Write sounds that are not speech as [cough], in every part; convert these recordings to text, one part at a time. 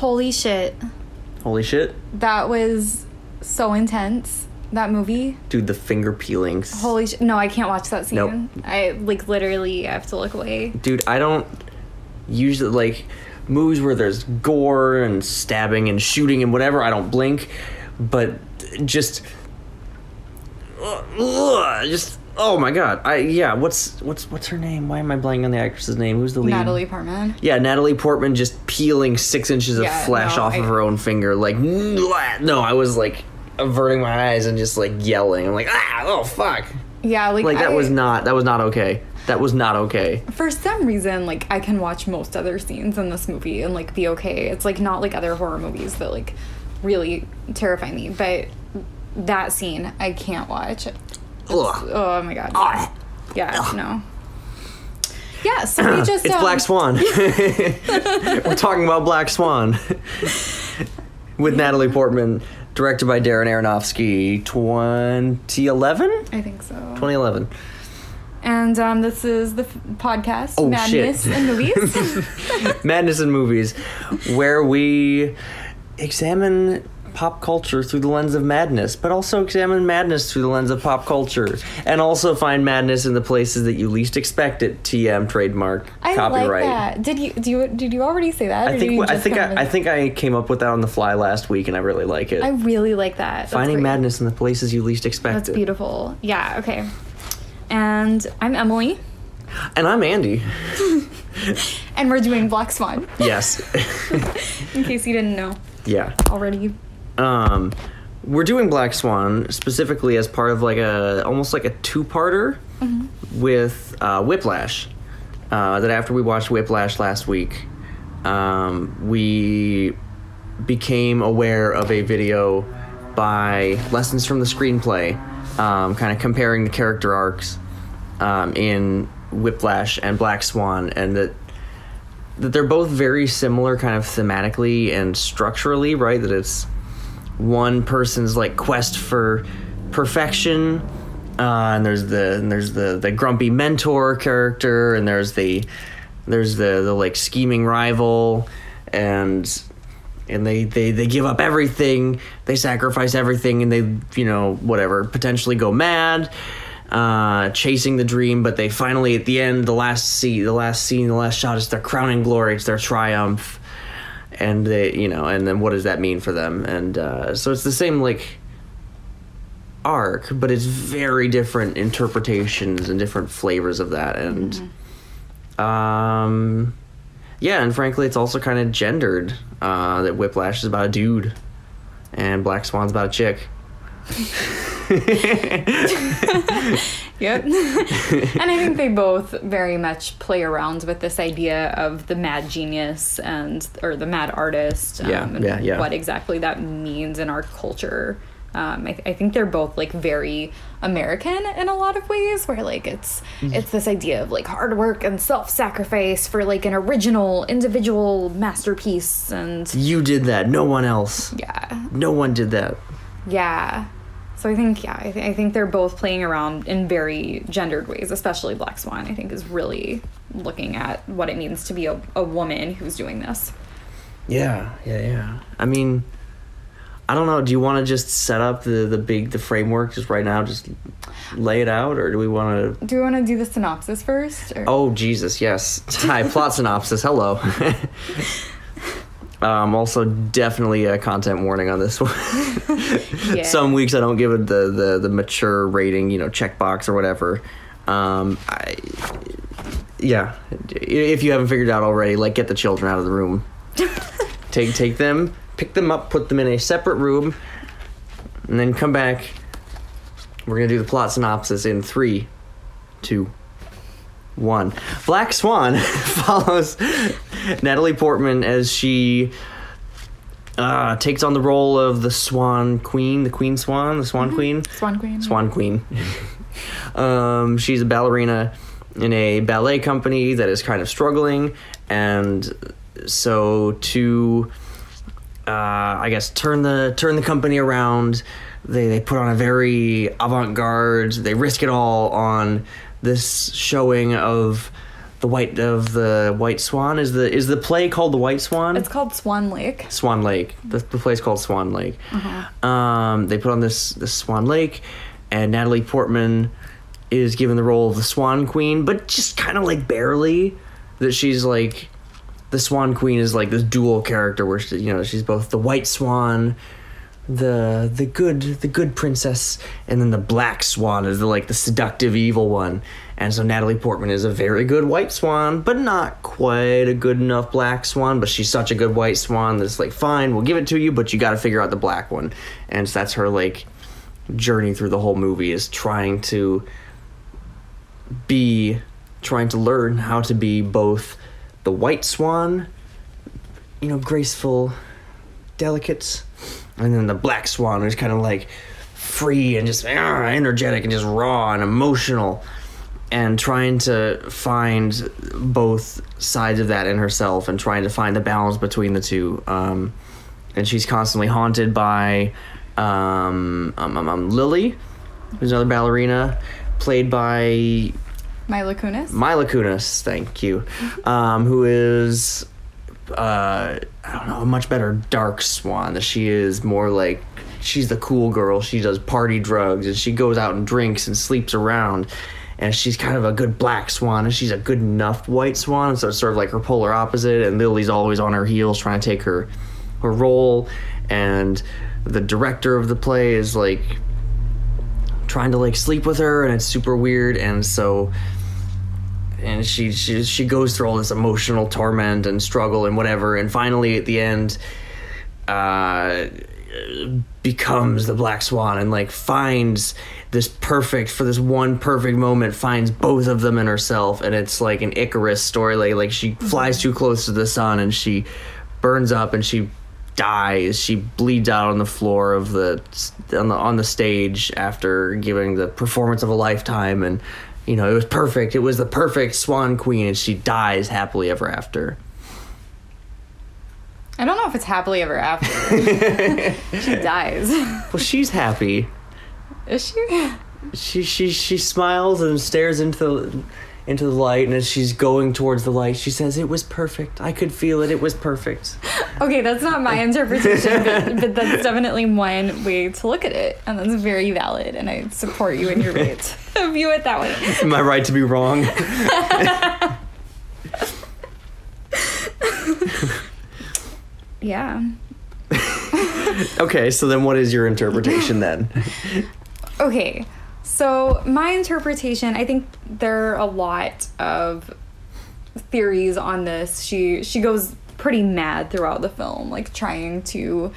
Holy shit. Holy shit. That was so intense. That movie. Dude, the finger peelings. Holy sh- No, I can't watch that scene. Nope. I like literally I have to look away. Dude, I don't usually like movies where there's gore and stabbing and shooting and whatever. I don't blink, but just, ugh, just oh my god. I yeah. What's what's what's her name? Why am I blanking on the actress's name? Who's the lead? Natalie Portman. Yeah, Natalie Portman just peeling six inches of Yeah, flesh no, off of her own finger. Like, [laughs] no, I was like averting my eyes and just like yelling. I'm like, ah, oh fuck. Yeah, like Like that I- was not that was not okay. That was not okay. for some reason like I can watch most other scenes in this movie and like be okay. It's like not like other horror movies that like really terrify me, but that scene I can't watch. Oh my god. Ah. Yeah, no. Yeah, so we [clears throat] just It's um, Black Swan. [laughs] [laughs] We're talking about Black Swan with Natalie Portman, directed by Darren Aronofsky, 2011. I think so. 2011. And um, this is the f- podcast Oh, Madness shit. in Movies. [laughs] Madness in Movies, where we examine pop culture through the lens of madness, but also examine madness through the lens of pop culture, and also find madness in the places that you least expect it. TM trademark I copyright. like that. Did you do you did you already say that? I think I think I, I think I came up with that on the fly last week, and I really like it. I really like that. That's Finding great. madness in the places you least expect it. That's it. beautiful. Yeah. Okay. And I'm Emily, And I'm Andy. [laughs] and we're doing Black Swan. Yes. [laughs] In case you didn't know [laughs] yeah. already. Um, we're doing Black Swan specifically as part of like a almost like a two-parter with uh, Whiplash. Uh, that after we watched Whiplash last week, um, we became aware of a video by Lessons from the Screenplay, um, kind of comparing the character arcs um, in Whiplash and Black Swan, and that that they're both very similar, kind of thematically and structurally, right? That it's one person's like quest for perfection, uh, and there's the and there's the the grumpy mentor character, and there's the there's the the like scheming rival, and and they, they they give up everything. They sacrifice everything and they you know whatever potentially go mad uh chasing the dream. But they finally at the end the last scene the last scene the last shot is their crowning glory. It's their triumph and they you know and then what does that mean for them and uh so it's the same like arc but it's very different interpretations and different flavors of that and um yeah, and frankly, it's also kind of gendered. Uh, that Whiplash is about a dude, and Black Swan's about a chick. [laughs] [laughs] Yep. and I think they both very much play around with this idea of the mad genius and or the mad artist. Um, Yeah, and yeah, yeah. What exactly that means in our culture. Um, I, th- I think they're both like very American in a lot of ways, where like it's Mm-hmm. it's this idea of like hard work and self sacrifice for like an original individual masterpiece, and You did that. No one else. yeah, No one did that. yeah. So I think yeah, I, th- I think they're both playing around in very gendered ways, especially Black Swan. I think is really looking at what it means to be a, a woman who's doing this. Yeah, yeah, yeah. I mean, I don't know. Do you want to just set up the the big the framework just right now? Just lay it out, or do we want to? Do we want to do the synopsis first? Or? Oh Jesus, yes. [laughs] Hi, plot synopsis. Hello. [laughs] um, also, definitely a content warning on this one. [laughs] Yeah. Some weeks I don't give it the, the, the mature rating, you know, checkbox or whatever. Um, I, yeah, if you haven't figured it out already, like get the children out of the room. [laughs] take take them, pick them up, put them in a separate room, and then come back. We're gonna do the plot synopsis in three, two, one. Black Swan [laughs] follows [laughs] Natalie Portman as she uh, takes on the role of the Swan Queen, the Queen Swan, the Swan Queen. Swan Queen. Swan Queen. [laughs] um, she's a ballerina in a ballet company that is kind of struggling, and so to, uh, I guess, turn the turn the company around, they they put on a very avant garde. They risk it all on this showing of the white of the White Swan. Is the is the play called the White Swan? It's called Swan Lake. Swan Lake. The, the play's called Swan Lake. Um, they put on this this Swan Lake, and Natalie Portman is given the role of the Swan Queen, but just kind of like barely. That she's like the Swan Queen is like this dual character where she, you know she's both the White Swan, the the good the good princess, and then the Black Swan is the like the seductive evil one. And so Natalie Portman is a very good White Swan, but not quite a good enough Black Swan. But she's such a good White Swan that's like fine, we'll give it to you, but you got to figure out the black one. And so that's her like journey through the whole movie is trying to be trying to learn how to be both the white swan, you know, graceful, delicate, and then the black swan is kind of like free and just ah, energetic and just raw and emotional. And trying to find both sides of that in herself and trying to find the balance between the two. Um, and she's constantly haunted by um, um, um, um, Lily, who's another ballerina, played by Mila Kunis. Mila Kunis, thank you, um, who is uh, I don't know a much better dark swan. That she is more like she's the cool girl. She does party drugs and she goes out and drinks and sleeps around. And she's kind of a good black swan, and she's a good enough white swan. So it's sort of like her polar opposite. And Lily's always on her heels trying to take her her role. And the director of the play is like trying to like sleep with her, and it's super weird. And so and she she she goes through all this emotional torment and struggle and whatever and finally at the end uh becomes the black swan and like finds this perfect for this one perfect moment finds both of them in herself and it's like an Icarus story like like she flies too close to the sun and she burns up and she dies. She bleeds out on the floor of the on the on the stage after giving the performance of a lifetime and you know it was perfect it was the perfect swan queen and she dies happily ever after I don't know if it's happily ever after. [laughs] she dies. well she's happy Is she? she she she smiles and stares into the into the light and as she's going towards the light she says it was perfect i could feel it it was perfect [laughs] Okay, that's not my interpretation, but, but that's definitely one way to look at it, and that's very valid. And I support you in your [laughs] right to [laughs] view it that way. am i right to be wrong Yeah. okay so then what is your interpretation then Okay, so my interpretation, I think there are a lot of theories on this. She she goes pretty mad throughout the film, like trying to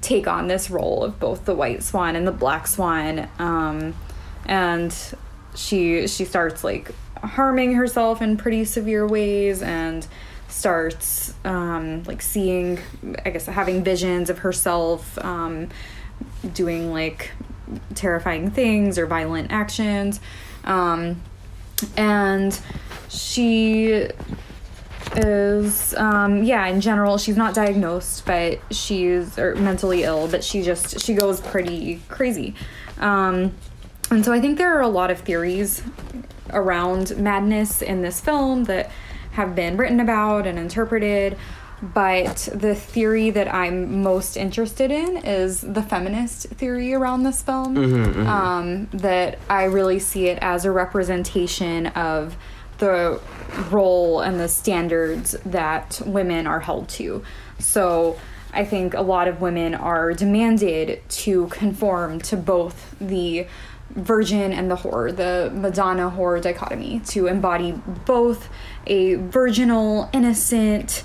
take on this role of both the white swan and the black swan. Um, and she she starts like harming herself in pretty severe ways and starts um, like seeing i guess having visions of herself um, doing like terrifying things or violent actions. Um, and she is um yeah in general she's not diagnosed but she's or mentally ill but she just she goes pretty crazy. Um and so i think there are a lot of theories around madness in this film that have been written about and interpreted but the theory that i'm most interested in is the feminist theory around this film Um, that i really see it as a representation of the role and the standards that women are held to. So I think a lot of women are demanded to conform to both the virgin and the whore, the Madonna whore dichotomy, to embody both a virginal, innocent,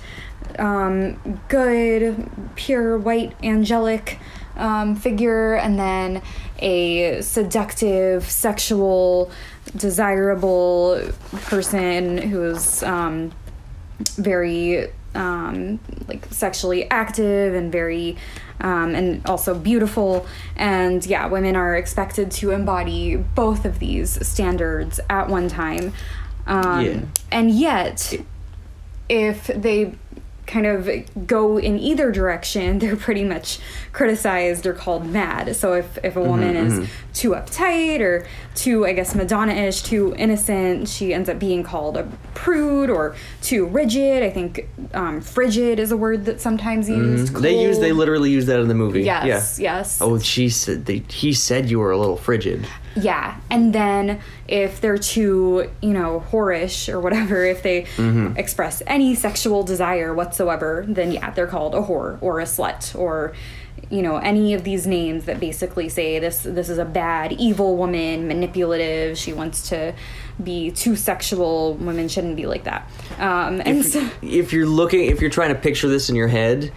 um, good, pure, white, angelic um, figure, and then a seductive, sexual, desirable person who's um, very um, like sexually active and very um, and also beautiful and yeah women are expected to embody both of these standards at one time um, Yeah. and yet if they kind of go in either direction, [laughs] they're pretty much criticized or called mad. So if, if a mm-hmm, woman is mm-hmm. too uptight or too, I guess, Madonna ish, too innocent, she ends up being called a prude or too rigid. I think um, frigid is a word that's sometimes mm-hmm. used. They use they literally use that in the movie. Yes, yeah. yes. Oh, she said they, he said you were a little frigid. Yeah, and then if they're too, you know, whorish or whatever, if they Mm-hmm. express any sexual desire whatsoever, then yeah, they're called a whore or a slut or you know any of these names that basically say this this is a bad evil woman manipulative she wants to be too sexual women shouldn't be like that um and so [laughs] If you're looking, if you're trying to picture this in your head,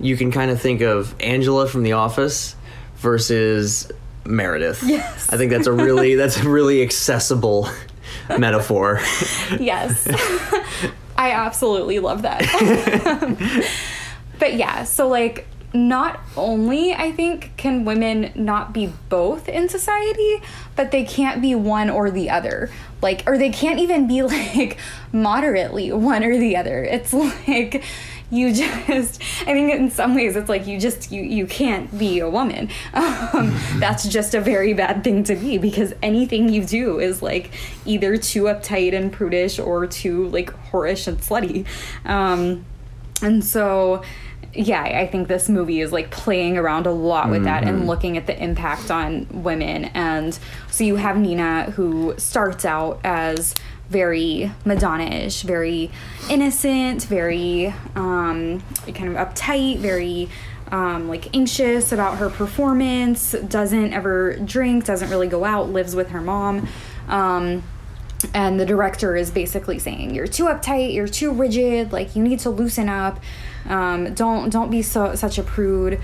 you can kind of think of Angela from The Office versus Meredith. Yes. I think that's a really [laughs] that's a really accessible [laughs] metaphor. yes. [laughs] I absolutely love that. but yeah, so like not only I think can women not be both in society, but they can't be one or the other. Like or they can't even be like moderately one or the other. It's like you [laughs] just i think in some ways it's like you just you you can't be a woman. [laughs] Um, that's just a very bad thing to be because anything you do is like either too uptight and prudish or too like whorish and slutty. Um, and so yeah i think this movie is like playing around a lot with that and looking at the impact on women. And so you have nina who starts out as very Madonna-ish, very innocent, very um, kind of uptight, very um, like anxious about her performance. Doesn't ever drink, doesn't really go out, lives with her mom. Um, and the director is basically saying you're too uptight, you're too rigid, like you need to loosen up. Um, don't don't be so such a prude.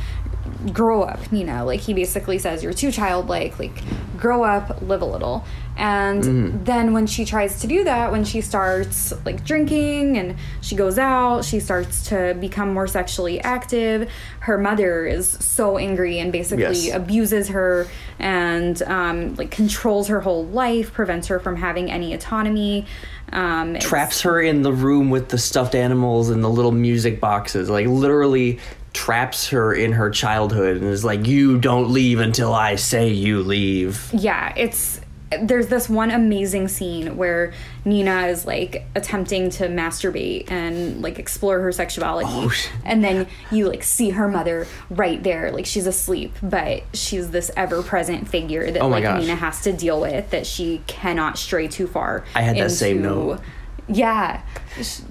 Grow up, Nina. Like he basically says you're too childlike. Like grow up, live a little. And then when she tries to do that, when she starts like drinking and she goes out, she starts to become more sexually active. Her mother is so angry and basically Yes. abuses her and um, like controls her whole life, prevents her from having any autonomy. Um, Traps her in the room with the stuffed animals and the little music boxes. Like literally traps her in her childhood and is like, "You don't leave until I say you leave." yeah, it's there's this one amazing scene where Nina is like attempting to masturbate and like explore her sexuality. Oh, and then you like see her mother right there, like she's asleep, but she's this ever present figure that Oh like gosh. Nina has to deal with that she cannot stray too far. I had that same note. Yeah. She,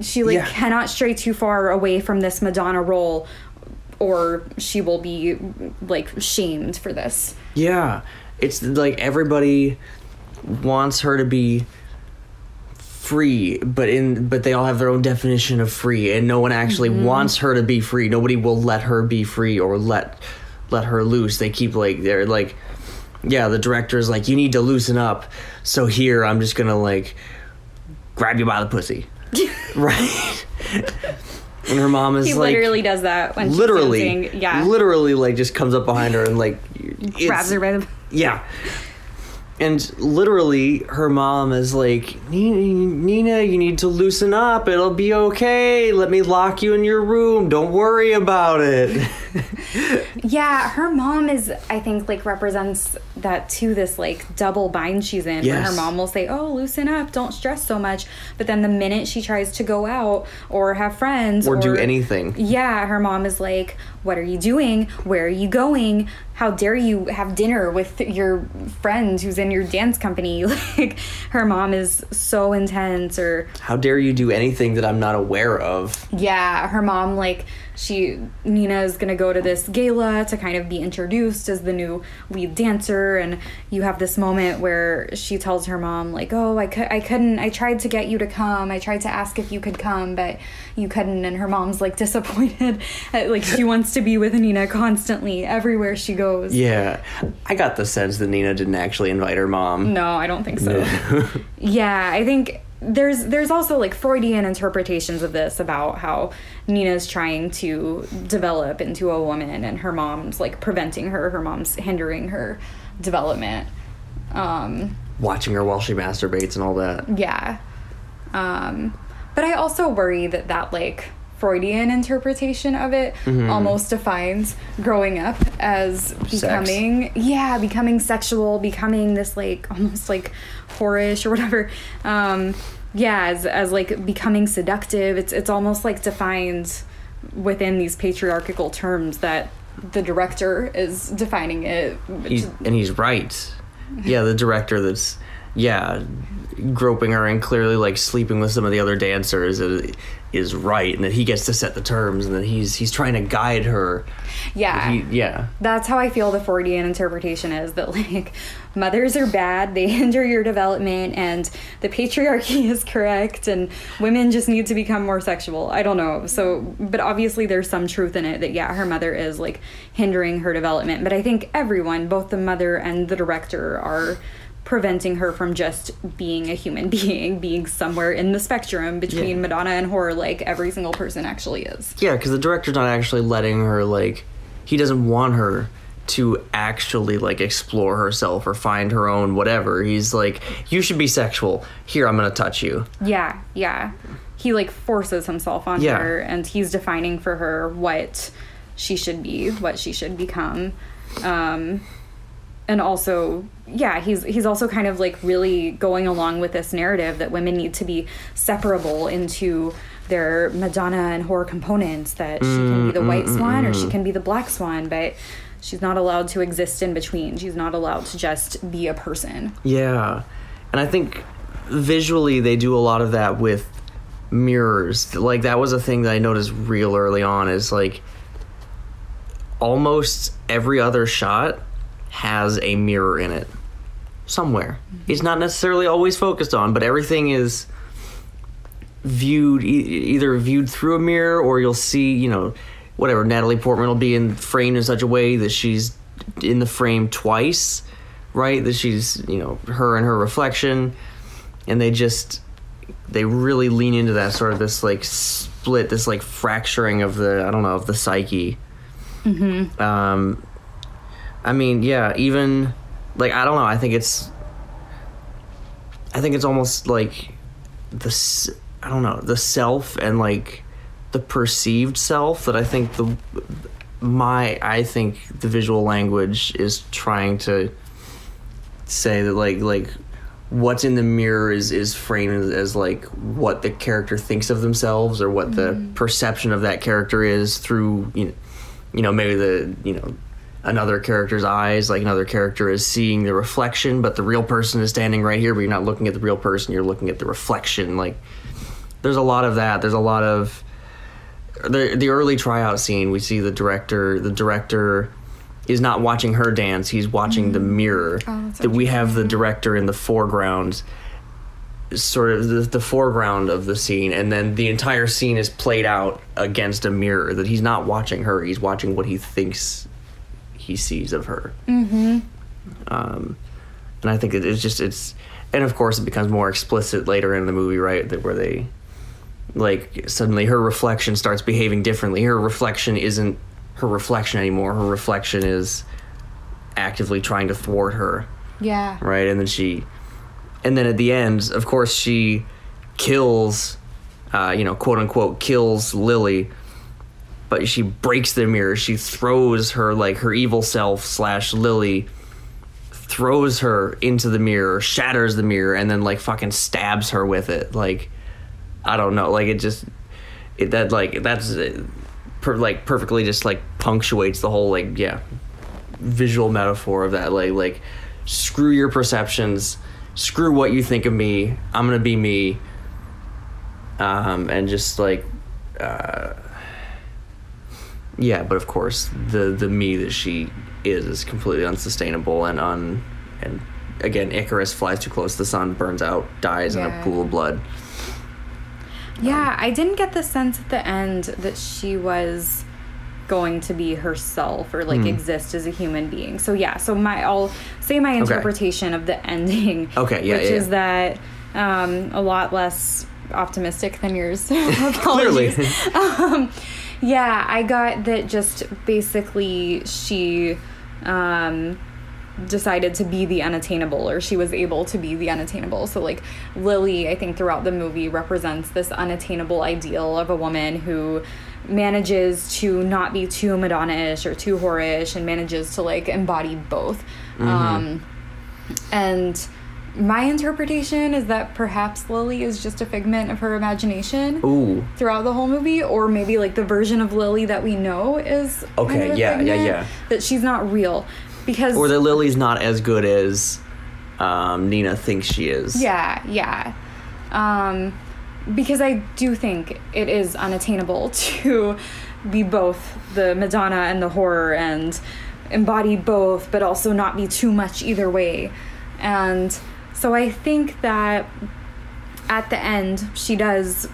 she like Yeah. cannot stray too far away from this Madonna role or she will be like shamed for this. Yeah. It's like everybody wants her to be free, but in but they all have their own definition of free and no one actually mm-hmm. wants her to be free. Nobody will let her be free or let let her loose. They keep like they're like yeah, the director is like you need to loosen up. So here I'm just to like grab you by the pussy. [laughs] right? [laughs] and her mom is He like literally does that when literally. Yeah. literally like just comes up behind her and like grabs her by the yeah. And literally, her mom is like, Nina, you need to loosen up. It'll be okay. Let me lock you in your room. Don't worry about it. [laughs] Yeah, her mom is I think like represents that too this like double bind she's in where her mom will say, "Oh, loosen up, don't stress so much." But then the minute she tries to go out or have friends or do anything. Yeah, her mom is like, "What are you doing? Where are you going? How dare you have dinner with your friend who's in your dance company?" [laughs] Like her mom is so intense or How dare you do anything that I'm not aware of? yeah, her mom like she Nina is gonna go to this gala to kind of be introduced as the new lead dancer, and you have this moment where she tells her mom like, "Oh, I could, I couldn't. I tried to get you to come. I tried to ask if you could come, but you couldn't." And her mom's like [laughs] disappointed, uh, like she wants to be with Nina constantly everywhere she goes. Yeah. I got the sense that Nina didn't actually invite her mom. No, I don't think so. [laughs] yeah, I think there's there's also like Freudian interpretations of this about how Nina's trying to develop into a woman and her mom's like preventing her, her mom's hindering her development. Um, Watching her while she masturbates and all that. yeah. Um, but I also worry that that like Freudian interpretation of it Mm-hmm. almost defines growing up as becoming yeah becoming sexual becoming this like [laughs] almost like whorish or whatever um yeah as, as like becoming seductive it's it's almost like defined within these patriarchal terms that the director is defining it He's, and he's right. Yeah, the director that's yeah groping her and clearly like sleeping with some of the other dancers is, is right, and that he gets to set the terms, and that he's he's trying to guide her. yeah He, yeah, that's how I feel the Freudian interpretation is that [laughs] like mothers are bad, they [laughs] hinder your development, and the patriarchy [laughs] is correct, and women just need to become more sexual. I don't know. So, but obviously there's some truth in it that yeah, her mother is like hindering her development. But I think everyone, both the mother and the director, are preventing her from just being a human [laughs] being, being somewhere in the spectrum between Yeah. Madonna and horror, like every single person actually is. yeah, because the director's not actually letting her like he doesn't want her to actually like explore herself or find her own whatever. He's like, you should be sexual. Here, I'm gonna touch you. Yeah, yeah. He like forces himself on Yeah. her and he's defining for her what she should be, what she should become. Um and also yeah, he's he's also kind of like really going along with this narrative that women need to be separable into their Madonna and horror components that she can be mm, the mm, white mm, swan or she can be the black swan, but she's not allowed to exist in between. She's not allowed to just be a person. Yeah. And I think visually they do a lot of that with mirrors. Like that was a thing that I noticed real early on is like almost every other shot has a mirror in it somewhere. It's not necessarily always focused on, but everything is viewed e- either viewed through a mirror or you'll see, you know, whatever Natalie Portman will be in framed in such a way that she's in the frame twice, right? That she's, you know, her and her reflection and they just they really lean into that sort of this like split, this like fracturing of the I don't know, of the psyche. Mm-hmm. Um I mean, yeah, even like I don't know, I think it's I think it's almost like the I don't know the self and like the perceived self that I think the my I think the visual language is trying to say that like like what's in the mirror is is framed as, like what the character thinks of themselves or what the mm-hmm. perception of that character is through you know, you know maybe the you know another character's eyes like another character is seeing the reflection but the real person is standing right here but you're not looking at the real person you're looking at the reflection like there's a lot of that there's a lot of the the early tryout scene we see the director the director is not watching her dance he's watching the mirror Oh, that we have the director in the foreground sort of the, the foreground of the scene and then the entire scene is played out against a mirror that he's not watching her he's watching what he thinks he sees of her. Mm-hmm. um, and i think it, it's just it's and of course it becomes more explicit later in the movie right that where they like suddenly her reflection starts behaving differently. Her reflection isn't her reflection anymore. Her reflection is actively trying to thwart her. Yeah. right? And then she and then at the end of course she kills uh, you know quote unquote kills lily but she breaks the mirror. She throws her like her evil self slash lily throws her into the mirror shatters the mirror and then like fucking stabs her with it. Like i don't know. Like it just it that like that's per, like perfectly just like punctuates the whole like yeah visual metaphor of that. Like like screw your perceptions. Screw what you think of me. I'm gonna be me. Um and just like uh yeah but of course the the me that she is is completely unsustainable and un and again icarus flies too close to the sun burns out dies in a pool of blood Yeah, I didn't get the sense at the end that she was going to be herself or like exist as a human being. So yeah, so my I'll say my interpretation of the ending. Okay, yeah, which yeah, is that um, a lot less optimistic than yours. [laughs] Clearly [laughs] um, yeah, I got that just basically she um, decided to be the unattainable or she was able to be the unattainable. So like lily i think throughout the movie represents this unattainable ideal of a woman who manages to not be too madonna-ish or too whorish and manages to like embody both. Um, and my interpretation is that perhaps lily is just a figment of her imagination Ooh. throughout the whole movie, or maybe like the version of Lily that we know is kind Okay, of a yeah, yeah, yeah. That she's not real because Or that Lily's not as good as um, Nina thinks she is. yeah, yeah, um, because I do think it is unattainable [laughs] to be both the Madonna and the horror and embody both, but also not be too much either way, and so I think that at the end she does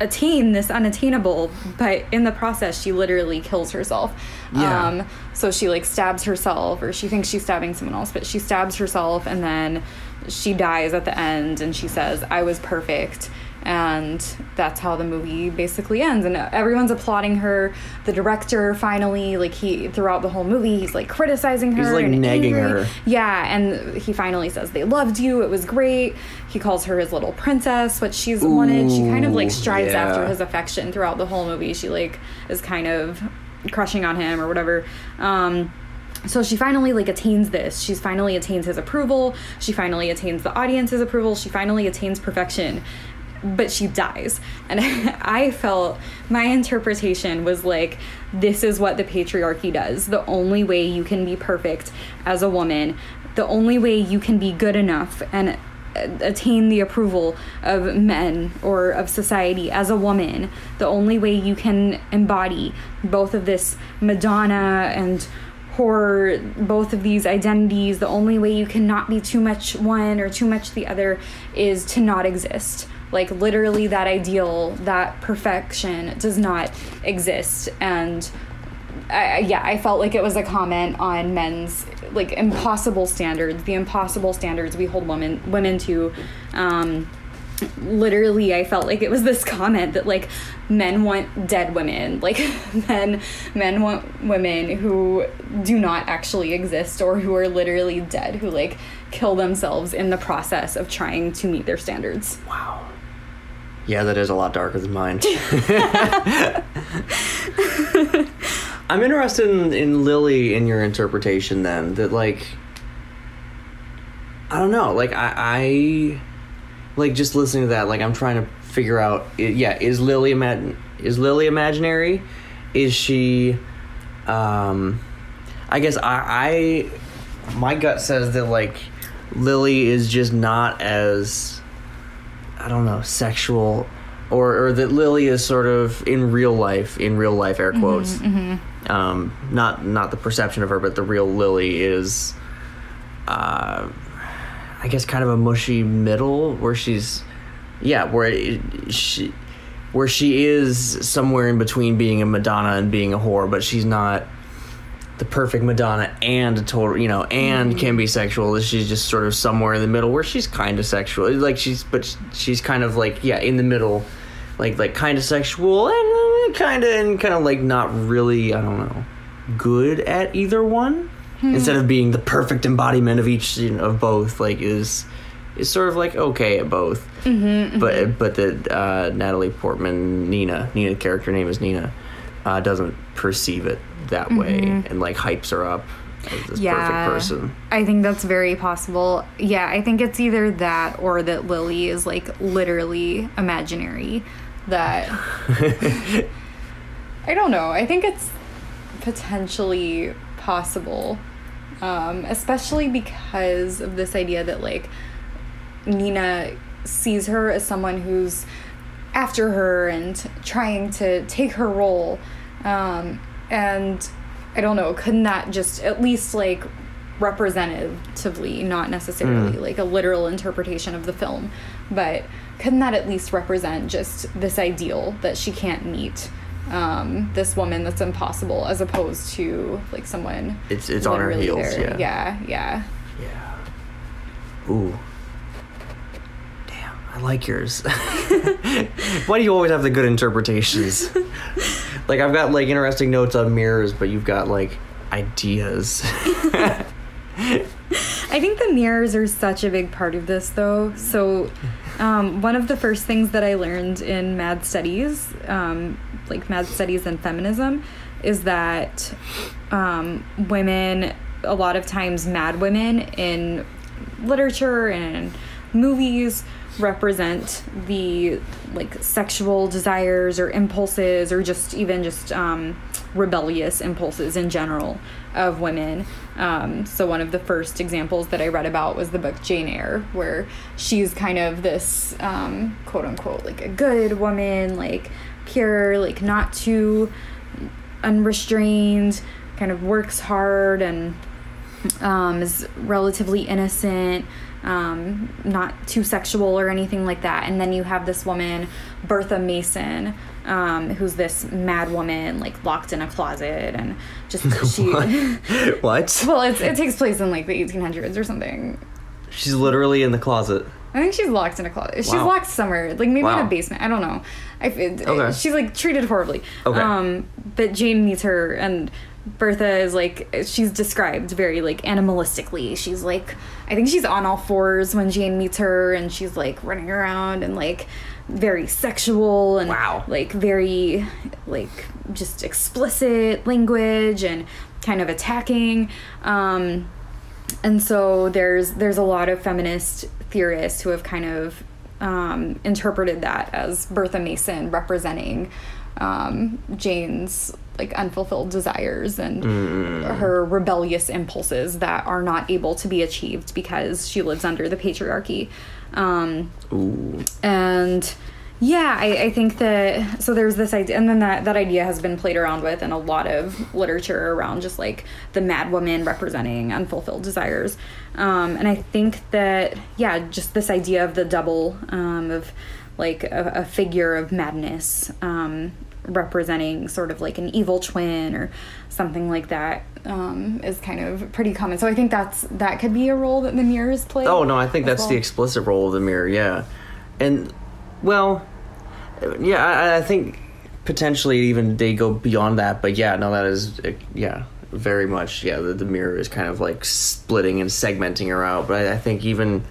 attain this unattainable but in the process she literally kills herself Yeah. um so she like stabs herself or she thinks she's stabbing someone else but she stabs herself and then she dies at the end and she says i was perfect and that's how the movie basically ends. And everyone's applauding her. The director finally like he throughout the whole movie he's like criticizing her He's, like, and nagging angry. her. yeah and he finally says they loved you. It was great. He calls her his little princess what she's wanted. She kind of like Ooh, strives after his affection throughout the whole movie. She like is kind of crushing on him or whatever. Um so she finally like attains this. She's finally attains his approval. She finally attains the audience's approval. She finally attains perfection but she dies. And [laughs] i felt my interpretation was like this is what the patriarchy does. The only way you can be perfect as a woman the only way you can be good enough and attain the approval of men or of society as a woman the only way you can embody both of this madonna and horror both of these identities the only way you cannot be too much one or too much the other is to not exist like literally that ideal that perfection does not exist and I, yeah, I felt like it was a comment on men's like impossible standards, the impossible standards we hold women women to. Um, literally, I felt like it was this comment that like men want dead women, [laughs] like men men want women who do not actually exist or who are literally dead, who like kill themselves in the process of trying to meet their standards. Wow. Yeah, that is a lot darker than mine. [laughs] I'm interested in, in Lily in your interpretation then that like I don't know like I, I like just listening to that like I'm trying to figure out yeah is Lily imag- is Lily imaginary is she um I guess I, I my gut says that like Lily is just not as I don't know, sexual, or or that Lily is sort of in real life, in real life, air quotes. Um, not not the perception of her, but the real Lily is, uh, I guess, kind of a mushy middle where she's, yeah, where it, she, where she is somewhere in between being a Madonna and being a whore, but she's not the perfect Madonna and a total, you know, and can be sexual. She's just sort of somewhere in the middle where she's kind of sexual. Like she's, but she's kind of like, yeah, in the middle, like like kind of sexual and kind of and kind of like not really, I don't know, good at either one. Instead of being the perfect embodiment of each you know, of both, like is is sort of like okay at both. Mm-hmm, but but the uh, Natalie Portman Nina Nina character name is Nina uh, doesn't perceive it that way and like hypes her up as this perfect person. I think that's very possible. Yeah, I think it's either that or that Lily is like literally imaginary. That [laughs] I don't know. I think it's potentially possible, um, especially because of this idea that like Nina sees her as someone who's after her and trying to take her role. Um, and I don't know, couldn't that just at least like representatively, not necessarily like a literal interpretation of the film, but couldn't that at least represent just this ideal that she can't meet? Um, this woman that's impossible as opposed to like someone It's it's on her heels, there. yeah. yeah yeah Yeah. Ooh. Damn, I like yours. [laughs] [laughs] Why do you always have the good interpretations? [laughs] like I've got like interesting notes on mirrors, but you've got like ideas. [laughs] [laughs] I think the mirrors are such a big part of this, though. So, um, one of the first things that I learned in Mad Studies, um, like Mad Studies and feminism, is that um, women, a lot of times, mad women in literature and movies represent the like sexual desires or impulses or just even just um, rebellious impulses in general of women. Um, so one of the first examples that I read about was the book Jane Eyre, where she's kind of this um, quote unquote like a good woman, like pure, like not too unrestrained, kind of works hard and um, is relatively innocent um, not too sexual or anything like that. And then you have this woman, Bertha Mason, um, who's this mad woman, like locked in a closet, and just [laughs] she. [laughs] what? well, it's, it takes place in like the 1800s or something. She's literally in the closet. I think she's locked in a closet. She's locked somewhere, like maybe in a basement. I don't know. I, it, Okay. She's like treated horribly. Okay. Um, but Jane meets her, and Bertha is like she's described very like animalistically. She's like I think she's on all fours when Jane meets her, and she's like running around and like very sexual and Wow. like very like just explicit language and kind of attacking. Um, and so there's there's a lot of feminist theorists who have kind of um, interpreted that as Bertha Mason representing um, Jane's like unfulfilled desires and her rebellious impulses that are not able to be achieved because she lives under the patriarchy. Um, Ooh. and yeah I, I think that so there's this idea and then that, that idea has been played around with in a lot of literature around just like the mad woman representing unfulfilled desires um, and i think that yeah just this idea of the double um, of like a, a figure of madness um, representing sort of like an evil twin or something like that um, is kind of pretty common so i think that's that could be a role that the mirrors play Oh no, I think that's the explicit role of the mirror. Yeah, and well, yeah, I, I think potentially even they go beyond that. But yeah, no, that is uh, yeah, very much yeah. The, the mirror is kind of like splitting and segmenting her out. But I, I think even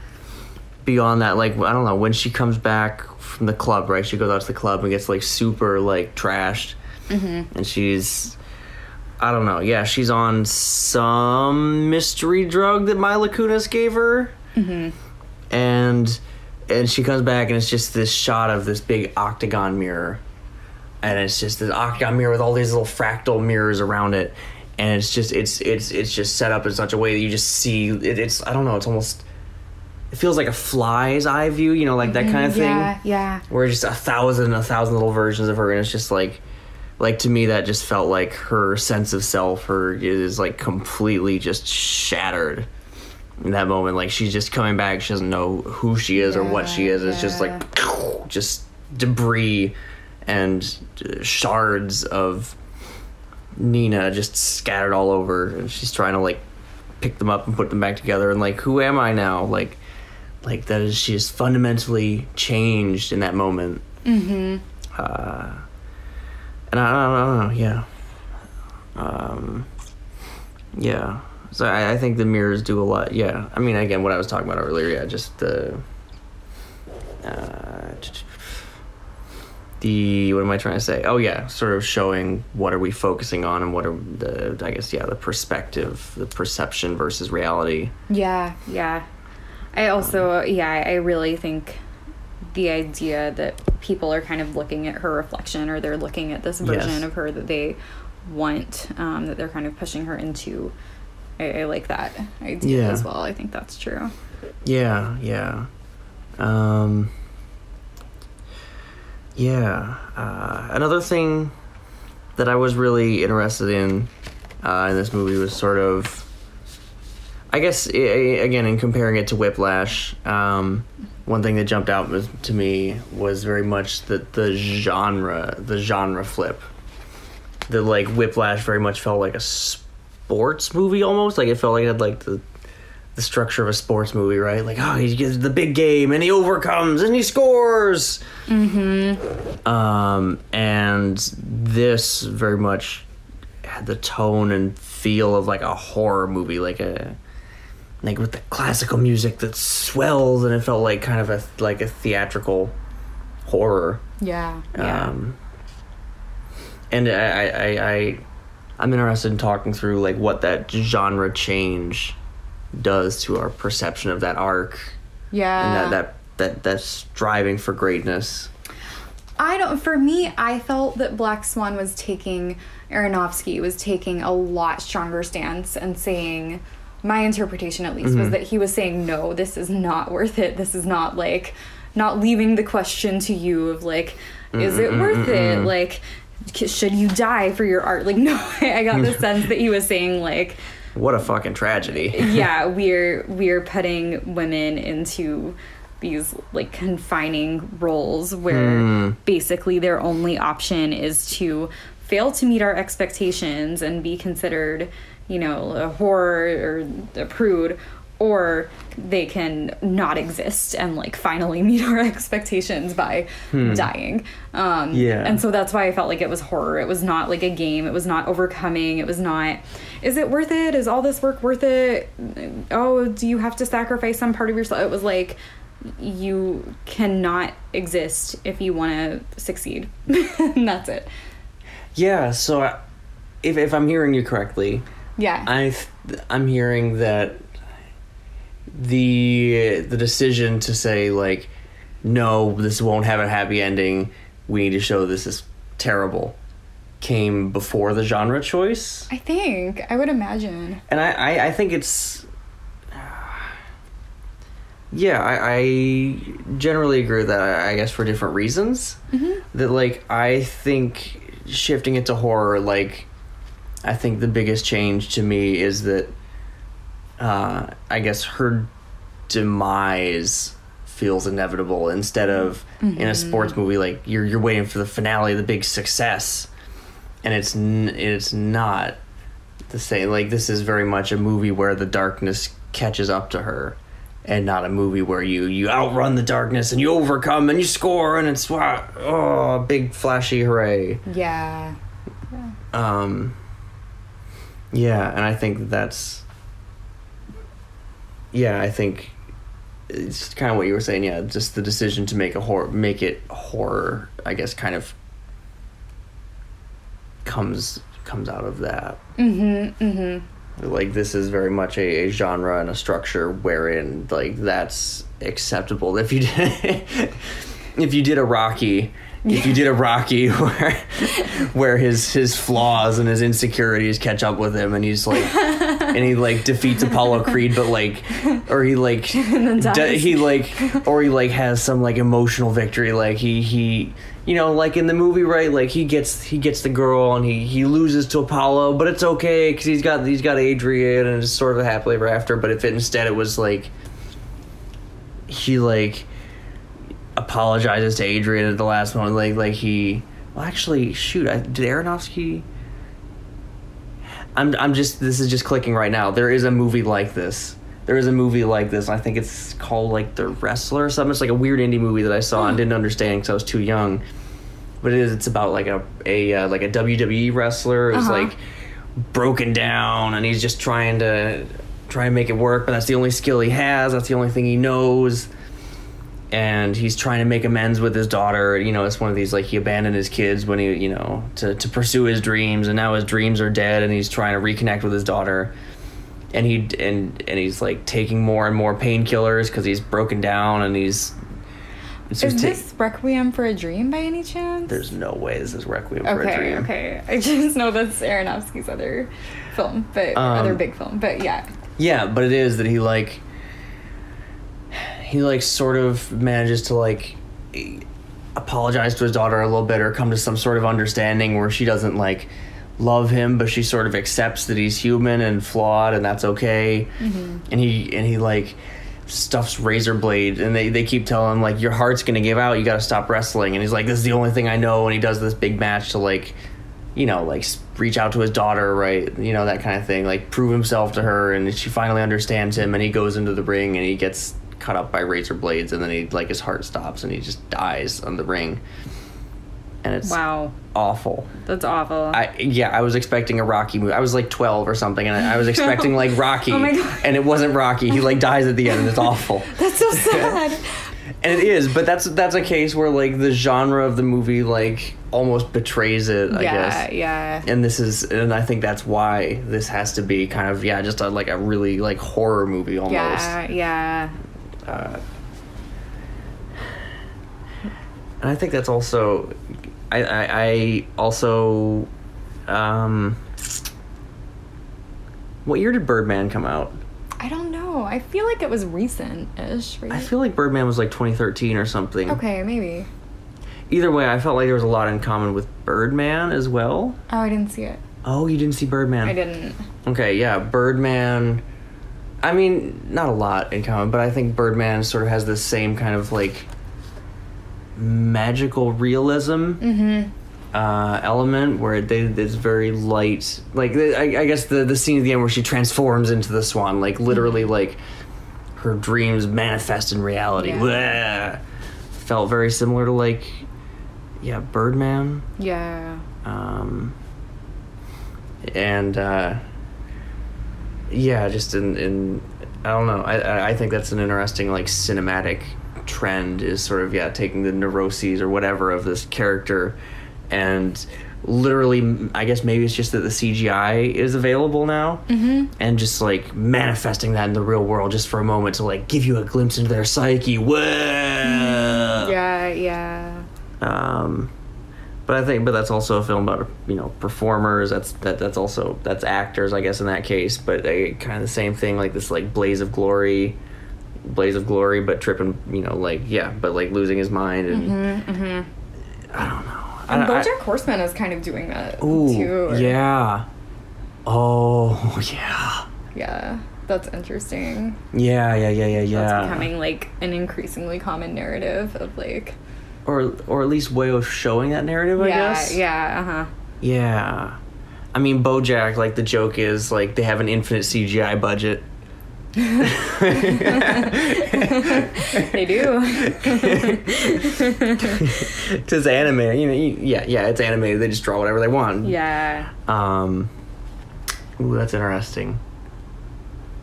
beyond that, like I don't know, when she comes back from the club, right? She goes out to the club and gets like super like trashed, mm-hmm. and she's. I don't know. Yeah, she's on some mystery drug that Mila Kunis gave her, mm-hmm. and and she comes back and it's just this shot of this big octagon mirror, and it's just this octagon mirror with all these little fractal mirrors around it, and it's just it's it's it's just set up in such a way that you just see it, it's I don't know. It's almost it feels like a fly's eye view, you know, like that mm-hmm. kind of thing. Yeah yeah. Where just a thousand a thousand little versions of her and it's just like like to me that just felt like her sense of self her is like completely just shattered in that moment. Like she's just coming back she doesn't know who she is or what she is. It's just like [sniffs] just debris and shards of nina just scattered all over. And she's trying to like pick them up and put them back together. And like who am i now? Like like that is she's fundamentally changed in that moment. Mm-hmm. Uh and i don't, I don't know yeah. Um yeah. So I, I think the mirrors do a lot yeah. I mean again what i was talking about earlier yeah just the uh the what am i trying to say? Oh yeah sort of showing what are we focusing on and what are the i guess yeah the perspective the perception versus reality. Yeah, yeah. I also, yeah, I really think the idea that people are kind of looking at her reflection or they're looking at this version Yes. of her that they want, um, that they're kind of pushing her into. I, I like that idea Yeah. as well. I think that's true. Yeah, yeah. Um, yeah. Uh, another thing that I was really interested in uh, in this movie was sort of, I guess, again, in comparing it to Whiplash, um, one thing that jumped out to me was very much the the genre, the genre flip. The like Whiplash very much felt like a sports movie almost, like it felt like it had like the the structure of a sports movie, right? Like, oh, he gets the big game and he overcomes and he scores. Mm-hmm. Um, and this very much had the tone and feel of like a horror movie, like a like with the classical music that swells and it felt like kind of a like a theatrical horror. Yeah. Yeah. Um, and I, I, I, I'm interested in talking through like what that genre change does to our perception of that arc yeah. and that that that that striving for greatness. I don't. For me, I felt that Black Swan was taking Aronofsky was taking a lot stronger stance and saying, my interpretation at least was mm-hmm. that he was saying, no, this is not worth it. This is not like, not leaving the question to you of like, is it worth it? Like, should you die for your art? Like, [laughs] no. I got the [laughs] sense that he was saying like, What a fucking tragedy. [laughs] yeah, we're we're putting women into these like confining roles where hmm. basically their only option is to fail to meet our expectations and be considered, you know, a whore or a prude or they can not exist and like finally [laughs] meet our expectations by dying. Um Yeah. and so that's why I felt like it was horror. It was not like a game. It was not overcoming. It was not is it worth it? Is all this work worth it? Oh, do you have to sacrifice some part of yourself? It was like you cannot exist if you want to succeed. [laughs] and that's it. Yeah, so I, if if I'm hearing you correctly, Yeah. I I'm hearing that the the decision to say like no, this won't have a happy ending. We need to show this is terrible. Came before the genre choice, I think I would imagine. and I I, I think it's. Yeah, I, I generally agree with that. I I guess for different reasons. Mm-hmm. That like I think shifting it to horror, like I think the biggest change to me is that uh, I guess her demise feels inevitable instead of in a sports movie like you're you're waiting for the finale, the big success, and it's n- it's not the same. Like this is very much a movie where the darkness catches up to her. And not a movie where you you outrun the darkness and you overcome and you score and it's wow, oh big flashy hooray. Yeah. Um, yeah, and I think that's. Yeah, I think it's kind of what you were saying. Yeah, just the decision to make a horror, make it horror. I guess kind of comes comes out of that. Mm-hmm. Mm-hmm. Like this is very much a, a genre and a structure wherein like that's acceptable. If you did, [laughs] if you did a Rocky, if you did a Rocky [laughs] where where his his flaws and his insecurities catch up with him and he's like [laughs] and he like defeats Apollo Creed but like or he like [laughs] then d- dies. he like or he like has some like emotional victory like he he you know like in the movie right like he gets he gets the girl and he he loses to Apollo but it's okay cuz he's got he's got Adrian and it's sort of a happily ever after but if it instead it was like he like apologizes to Adrian at the last moment. Like like he well actually shoot, I, did Aronofsky I'm I'm just this is just clicking right now. There is a movie like this. There is a movie like this. I think it's called like The Wrestler or something. It's like a weird indie movie that I saw and didn't understand because I was too young. But it is. It's about like a a uh, like a WWE wrestler who's Uh-huh. like broken down and he's just trying to try and make it work. But that's the only skill he has. That's the only thing he knows and he's trying to make amends with his daughter. You know, it's one of these like he abandoned his kids when he, you know, to to pursue his dreams, and now his dreams are dead, and he's trying to reconnect with his daughter. And he and and he's like taking more and more painkillers because he's broken down, and he's. Is ta- this Requiem for a Dream by any chance? There's no way this is Requiem for a okay, Dream. okay. I [laughs] just know that's Aronofsky's other film, but Um, other big film. But yeah, Yeah, but it is that he like he like sort of manages to like apologize to his daughter a little bit or come to some sort of understanding where she doesn't like love him but she sort of accepts that he's human and flawed and that's okay. Mm-hmm. And he and he like stuffs razor blade and they, they keep telling him like your heart's gonna give out. You gotta stop wrestling. And he's like this is the only thing i know. And he does this big match to like you know like reach out to his daughter right? You know that kind of thing like prove himself to her and she finally understands him and he goes into the ring and he gets cut up by razor blades and then he like his heart stops and he just dies on the ring and it's Wow. awful. That's awful. I yeah, I was expecting a Rocky movie. I was like twelve or something, and I, I was [laughs] expecting like Rocky, Oh my God. and it wasn't Rocky. He like dies at the end, and it's awful. [laughs] That's so [laughs] sad. And it is, but that's that's a case where like the genre of the movie like almost betrays it. I yeah, guess. yeah. And this is, and I think that's why this has to be kind of yeah, just a, like a really like horror movie almost. Yeah, yeah. And I think that's also, I I, I also, um, what year did Birdman come out? I don't know. I feel like it was recent-ish, right? I feel like Birdman was like 2013 or something. okay, maybe. Either way, I felt like there was a lot in common with Birdman as well. Oh, I didn't see it. Oh, you didn't see Birdman? I didn't. Okay, yeah, Birdman. I mean, not a lot in common, but I think Birdman sort of has the same kind of like magical realism uh, element where it, they, it's very light. Like I, I guess the the scene at the end where she transforms into the swan, like literally, like her dreams manifest in reality. Yeah. Felt very similar to like, yeah, Birdman Yeah. um, and uh, yeah, just in, in I don't know. I- I think that's an interesting like cinematic trend is sort of yeah taking the neuroses or whatever of this character and literally I guess maybe it's just that the CGI is available now mm-hmm. and just like manifesting that in the real world just for a moment to like give you a glimpse into their psyche. Whoa. Yeah, yeah. Um, but I think, but that's also a film about you know performers. That's that that's also that's actors, I guess, in that case. But they kind of the same thing, like this like blaze of glory, blaze of glory, but tripping, you know, like yeah, but like losing his mind and mm-hmm, mm-hmm. I don't know. And BoJack Horseman is kind of doing that Ooh, too. yeah. Oh yeah. Yeah. That's interesting. Yeah, yeah, yeah, yeah, yeah. That's becoming like an increasingly common narrative of like or or at least way of showing that narrative, I yeah, guess. yeah, uh-huh. Yeah. I mean, Bojack, like, the joke is, like, they have an infinite CGI budget. [laughs] They do. [laughs] Because anime, you know, yeah, yeah, it's animated. They just draw whatever they want. yeah. Um, ooh, that's interesting.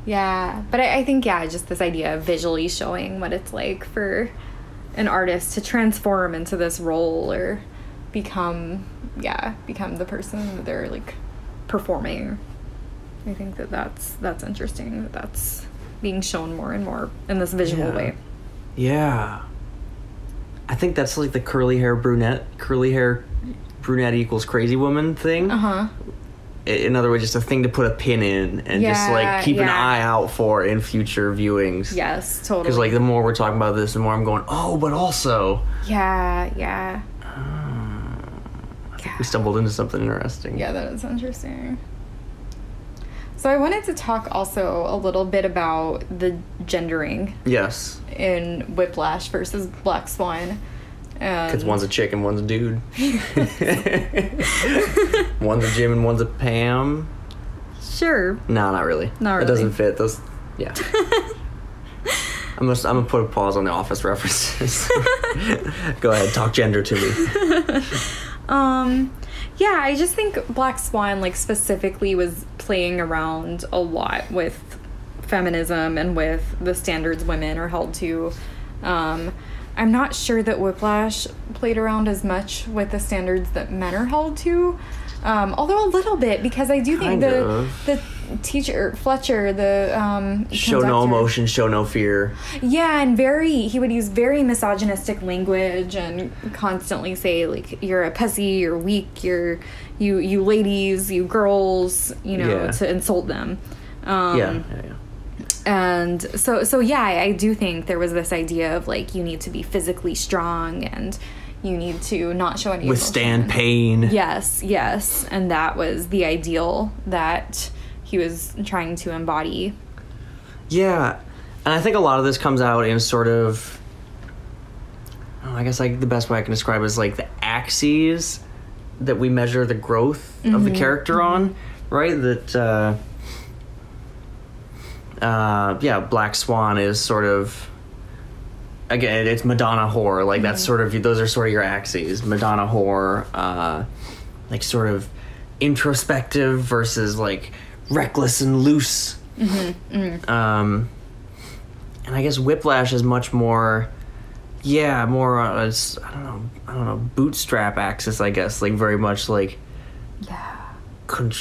Yeah. But I, I think yeah, just this idea of visually showing what it's like for an artist to transform into this role or become yeah, become the person that they're like performing. I think that that's that's interesting that that's being shown more and more in this visual Yeah. way. Yeah. I think that's like the curly hair brunette, curly hair brunette equals crazy woman thing. Uh-huh. I- In other words, just a thing to put a pin in and just like keep an eye out for in future viewings. Yes, totally. Because like the more we're talking about this, the more I'm going, oh, but also yeah, yeah. we stumbled into something interesting. Yeah, that is interesting. So I wanted to talk also a little bit about the gendering Yes. in Whiplash versus Black Swan. Um, Because one's a chicken, one's a dude. [laughs] one's a Jim and one's a Pam. sure. No, not really. Not really. It doesn't fit. Those. Yeah. [laughs] I'm gonna, I'm gonna put a pause on the office references. [laughs] Go ahead, talk gender to me. Um, yeah, I just think Black Swan, like specifically, was playing around a lot with feminism and with the standards women are held to. Um, I'm not sure that Whiplash played around as much with the standards that men are held to. Um, although a little bit, because I do think Kind the of. the teacher Fletcher, the um, Show no emotion, show no fear. yeah, and very he would use very misogynistic language and constantly say like you're a pussy, you're weak, you're you you ladies, you girls, you know, Yeah. to insult them. Um, yeah, yeah, yeah. And so so yeah, I, I do think there was this idea of like you need to be physically strong and you need to not show any Withstand emotion. pain. Yes, yes, and that was the ideal that he was trying to embody. Yeah, and I think a lot of this comes out in sort of. oh, I guess like the best way I can describe it is like the axes that we measure the growth of the character on, right? That. Uh, uh, yeah, Black Swan is sort of again, it's Madonna whore. Like that's Mm-hmm. sort of those are sort of your axes. Madonna whore, uh, like sort of introspective versus like reckless and loose. Mm-hmm. Um, and I guess Whiplash is much more, yeah, more on a I don't know, I don't know, bootstrap axis. I guess like very much like Yeah.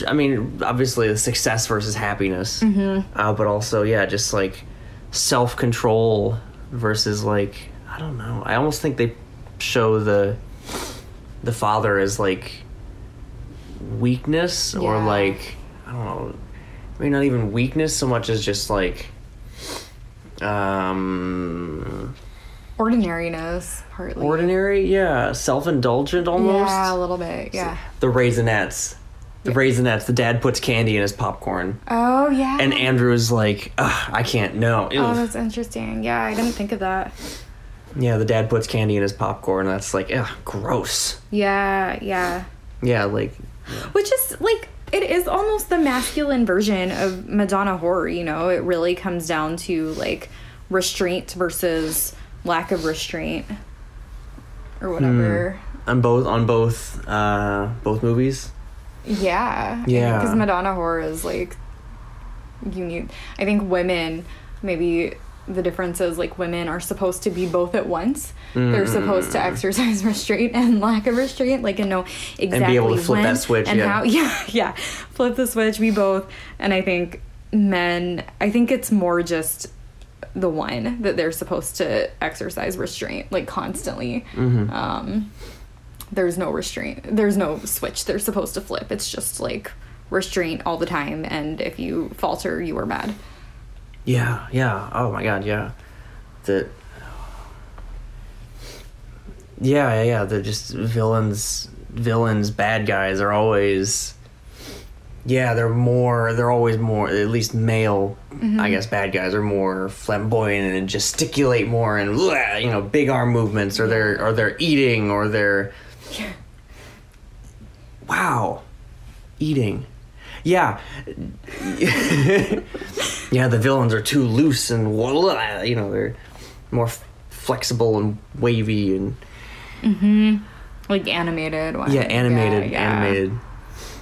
I mean, obviously the success versus happiness, Mm-hmm. uh, but also yeah, just like self control versus like I don't know. I almost think they show the the father as like weakness or like I don't know. I mean, not even weakness so much as just like um Ordinariness, partly. ordinary. Yeah, self indulgent almost. Yeah, a little bit. Yeah. the raisinets. The raisinets. The dad puts candy in his popcorn, Oh yeah. and Andrew is like, Ugh, "I can't. No." Oh, that's interesting. Yeah, I didn't think of that. yeah, the dad puts candy in his popcorn. That's like, ugh, gross. Yeah, yeah. Yeah, like, Which is like it is almost the masculine version of Madonna whore, you know. It really comes down to like restraint versus lack of restraint or whatever. on both on both uh both movies. Yeah. Yeah. Because Madonna whore is like you need I think women maybe the difference is like women are supposed to be both at once. They're supposed to exercise [laughs] restraint and lack of restraint, like and know exactly able to flip when that switch, and yeah. how. [laughs] Yeah, yeah, flip the switch. Be both, and I think men. I think it's more just the one that they're supposed to exercise restraint like constantly. Mm-hmm. Um, there's no restraint. There's no switch. They're supposed to flip. It's just like restraint all the time, and if you falter, you are mad. Yeah, yeah. Oh my god, yeah. that Yeah, yeah, yeah. The just villains villains, bad guys are always Yeah, they're more they're always more at least male mm-hmm. I guess bad guys are more flamboyant and gesticulate more and you know, big arm movements or they're or they're eating or they're Wow. Eating. Yeah. [laughs] yeah, the villains are too loose and you know, they're more flexible and wavy and Mm-hmm. Like animated. Yeah, animated, yeah, yeah. animated.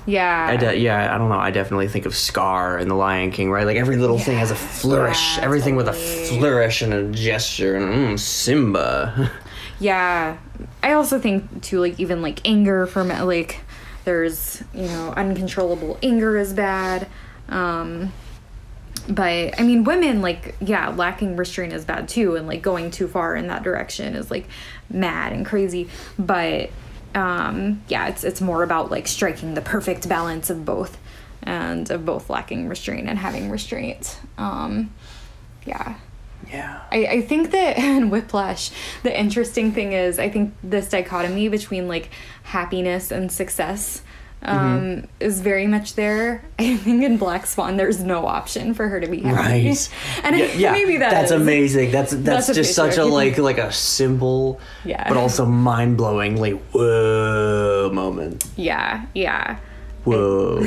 Yeah. I de- yeah, I don't know. I definitely think of Scar and The Lion King, right? Like every little thing has a flourish. Yeah, Everything with a flourish and a gesture. And mm, Simba. [laughs] Yeah. I also think too, like even like anger from like there's you know uncontrollable anger is bad. Um, but I mean, women like yeah, lacking restraint is bad too, and like going too far in that direction is like mad and crazy. But um, yeah, it's it's more about like striking the perfect balance of both, and of both lacking restraint and having restraint. Um, yeah. Yeah. I, I think that [laughs] in Whiplash, the interesting thing is, I think this dichotomy between like happiness and success um, Mm-hmm. is very much there. [laughs] I think in Black Swan, there's no option for her to be happy. Right. [laughs] And yeah, yeah. maybe that that's is- amazing. That's that's, That's just such a like like a simple, Yeah. but also mind blowing like whoa moment. Yeah, yeah, Whoa.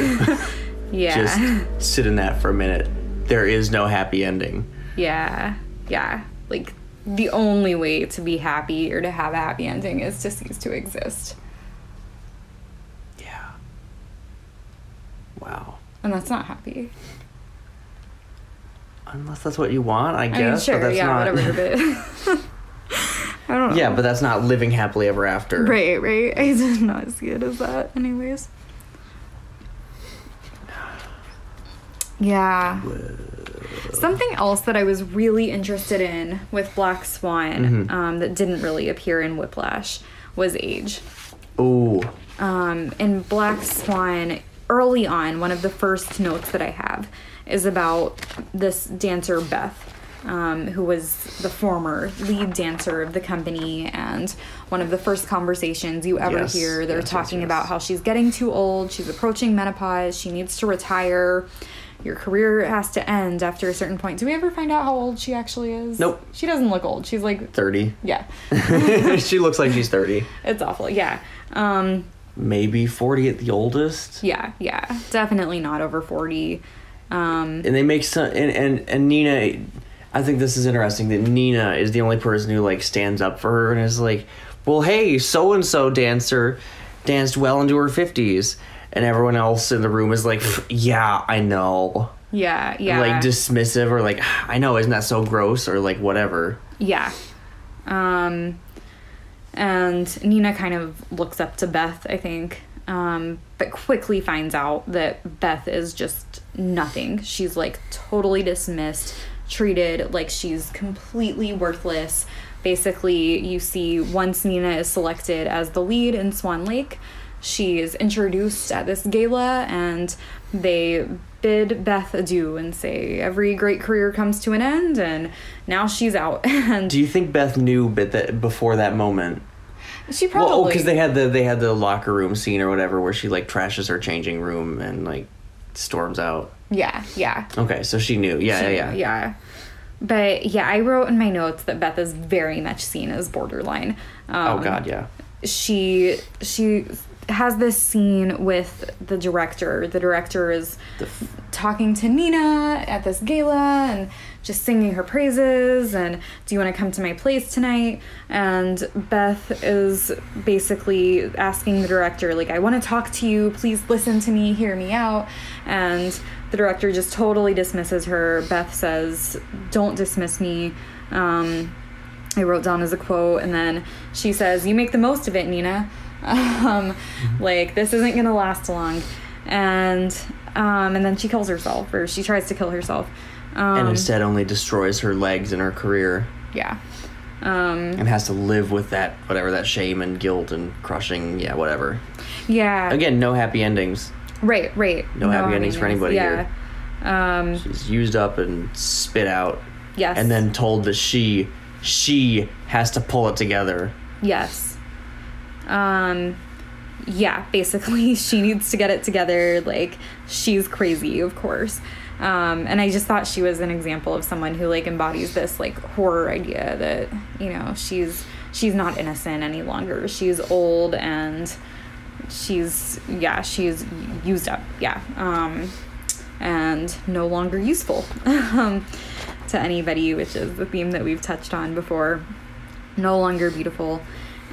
yeah, just sit in that for a minute. There is no happy ending. yeah, yeah. Like the only way to be happy or to have a happy ending is to cease to exist, Yeah. Wow. and that's not happy. Unless that's what you want, I guess. I mean, but sure, that's yeah, not. whatever. But [laughs] [laughs] I don't know. Yeah, but that's not living happily ever after. Right, right. [laughs] I did not see it as that, anyways. [sighs] Yeah. Something else that I was really interested in with Black Swan Mhm. um, that didn't really appear in Whiplash was age. Ooh. Um, in Black Swan, early on, one of the first notes that I have is about this dancer, Beth, um, who was the former lead dancer of the company. And one of the first conversations you ever Yes, hear, they're yes, talking yes. about how she's getting too old, she's approaching menopause, she needs to retire. Your career has to end after a certain point. Do we ever find out how old she actually is? Nope. She doesn't look old. She's like, 30. yeah, [laughs] she looks like she's 30. it's awful. Yeah. Um, Maybe 40 at the oldest. Yeah, yeah, definitely not over forty. Um, And they make some. And, and, and Nina. I think this is interesting that Nina is the only person who like stands up for her and is like, "Well, hey, so and so dancer danced well into her 50s." And everyone else in the room is like, "Yeah, I know." Yeah, yeah. Like dismissive or like, "I know, isn't that so gross?" or like whatever. Yeah. Um, and Nina kind of looks up to Beth, I think, um, but quickly finds out that Beth is just nothing. She's like totally dismissed, treated like she's completely worthless. Basically, you see once Nina is selected as the lead in Swan Lake, she is introduced at this gala and they bid Beth adieu and say every great career comes to an end and now she's out. [laughs] and Do you think Beth knew that before that moment? she probably Well, because they had the they had the locker room scene or whatever where she like trashes her changing room and like storms out. Yeah, yeah. Okay, so she knew. Yeah, yeah, yeah. Yeah. But yeah, I wrote in my notes that Beth is very much seen as borderline. Um, Oh God, yeah. She she has this scene with the director. The director is The f- talking to Nina at this gala and just singing her praises and do you want to come to my place tonight? And Beth is basically asking the director like I want to talk to you. Please listen to me hear me out. And the director just totally dismisses her. Beth says don't dismiss me. Um, I wrote down as a quote, and then she says, "You make the most of it, Nina. [laughs] Um, like this isn't gonna last long." And um, and then she kills herself, or she tries to kill herself. Um, and instead only destroys her legs and her career yeah. Um, and has to live with that whatever that shame and guilt and crushing yeah whatever yeah. again no happy endings Right. Right. No happy endings for anybody yeah. Um, she's used up and spit out yes. and then told that she she has to pull it together Yes. Um yeah, basically [laughs] she needs to get it together like she's crazy, of course. Um and I just thought she was an example of someone who like embodies this like horror idea that, you know, she's she's not innocent any longer. She's old and she's yeah, she's used up. Yeah. Um and no longer useful [laughs] um, to anybody, which is the theme that we've touched on before no longer beautiful.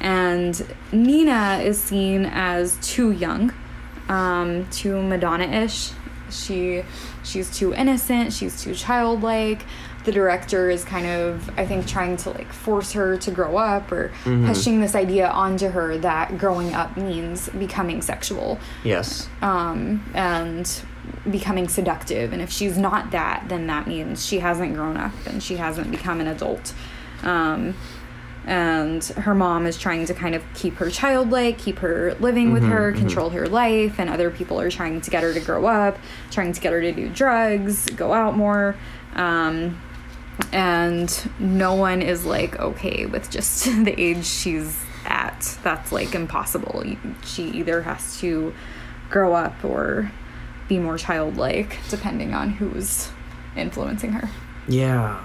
And Nina is seen as too young, um, too Madonna-ish. She she's too innocent, she's too childlike. The director is kind of, I think, trying to like force her to grow up or pushing this idea onto her that growing up means becoming sexual yes um, and becoming seductive. And if she's not that, then that means she hasn't grown up and she hasn't become an adult. Um, and her mom is trying to kind of keep her childlike, keep her living with her, control her life, and other people are trying to get her to grow up, trying to get her to do drugs, go out more. Um, and no one is like okay with just [laughs] the age she's at. That's like impossible. She either has to grow up or be more childlike, depending on who's influencing her. Yeah.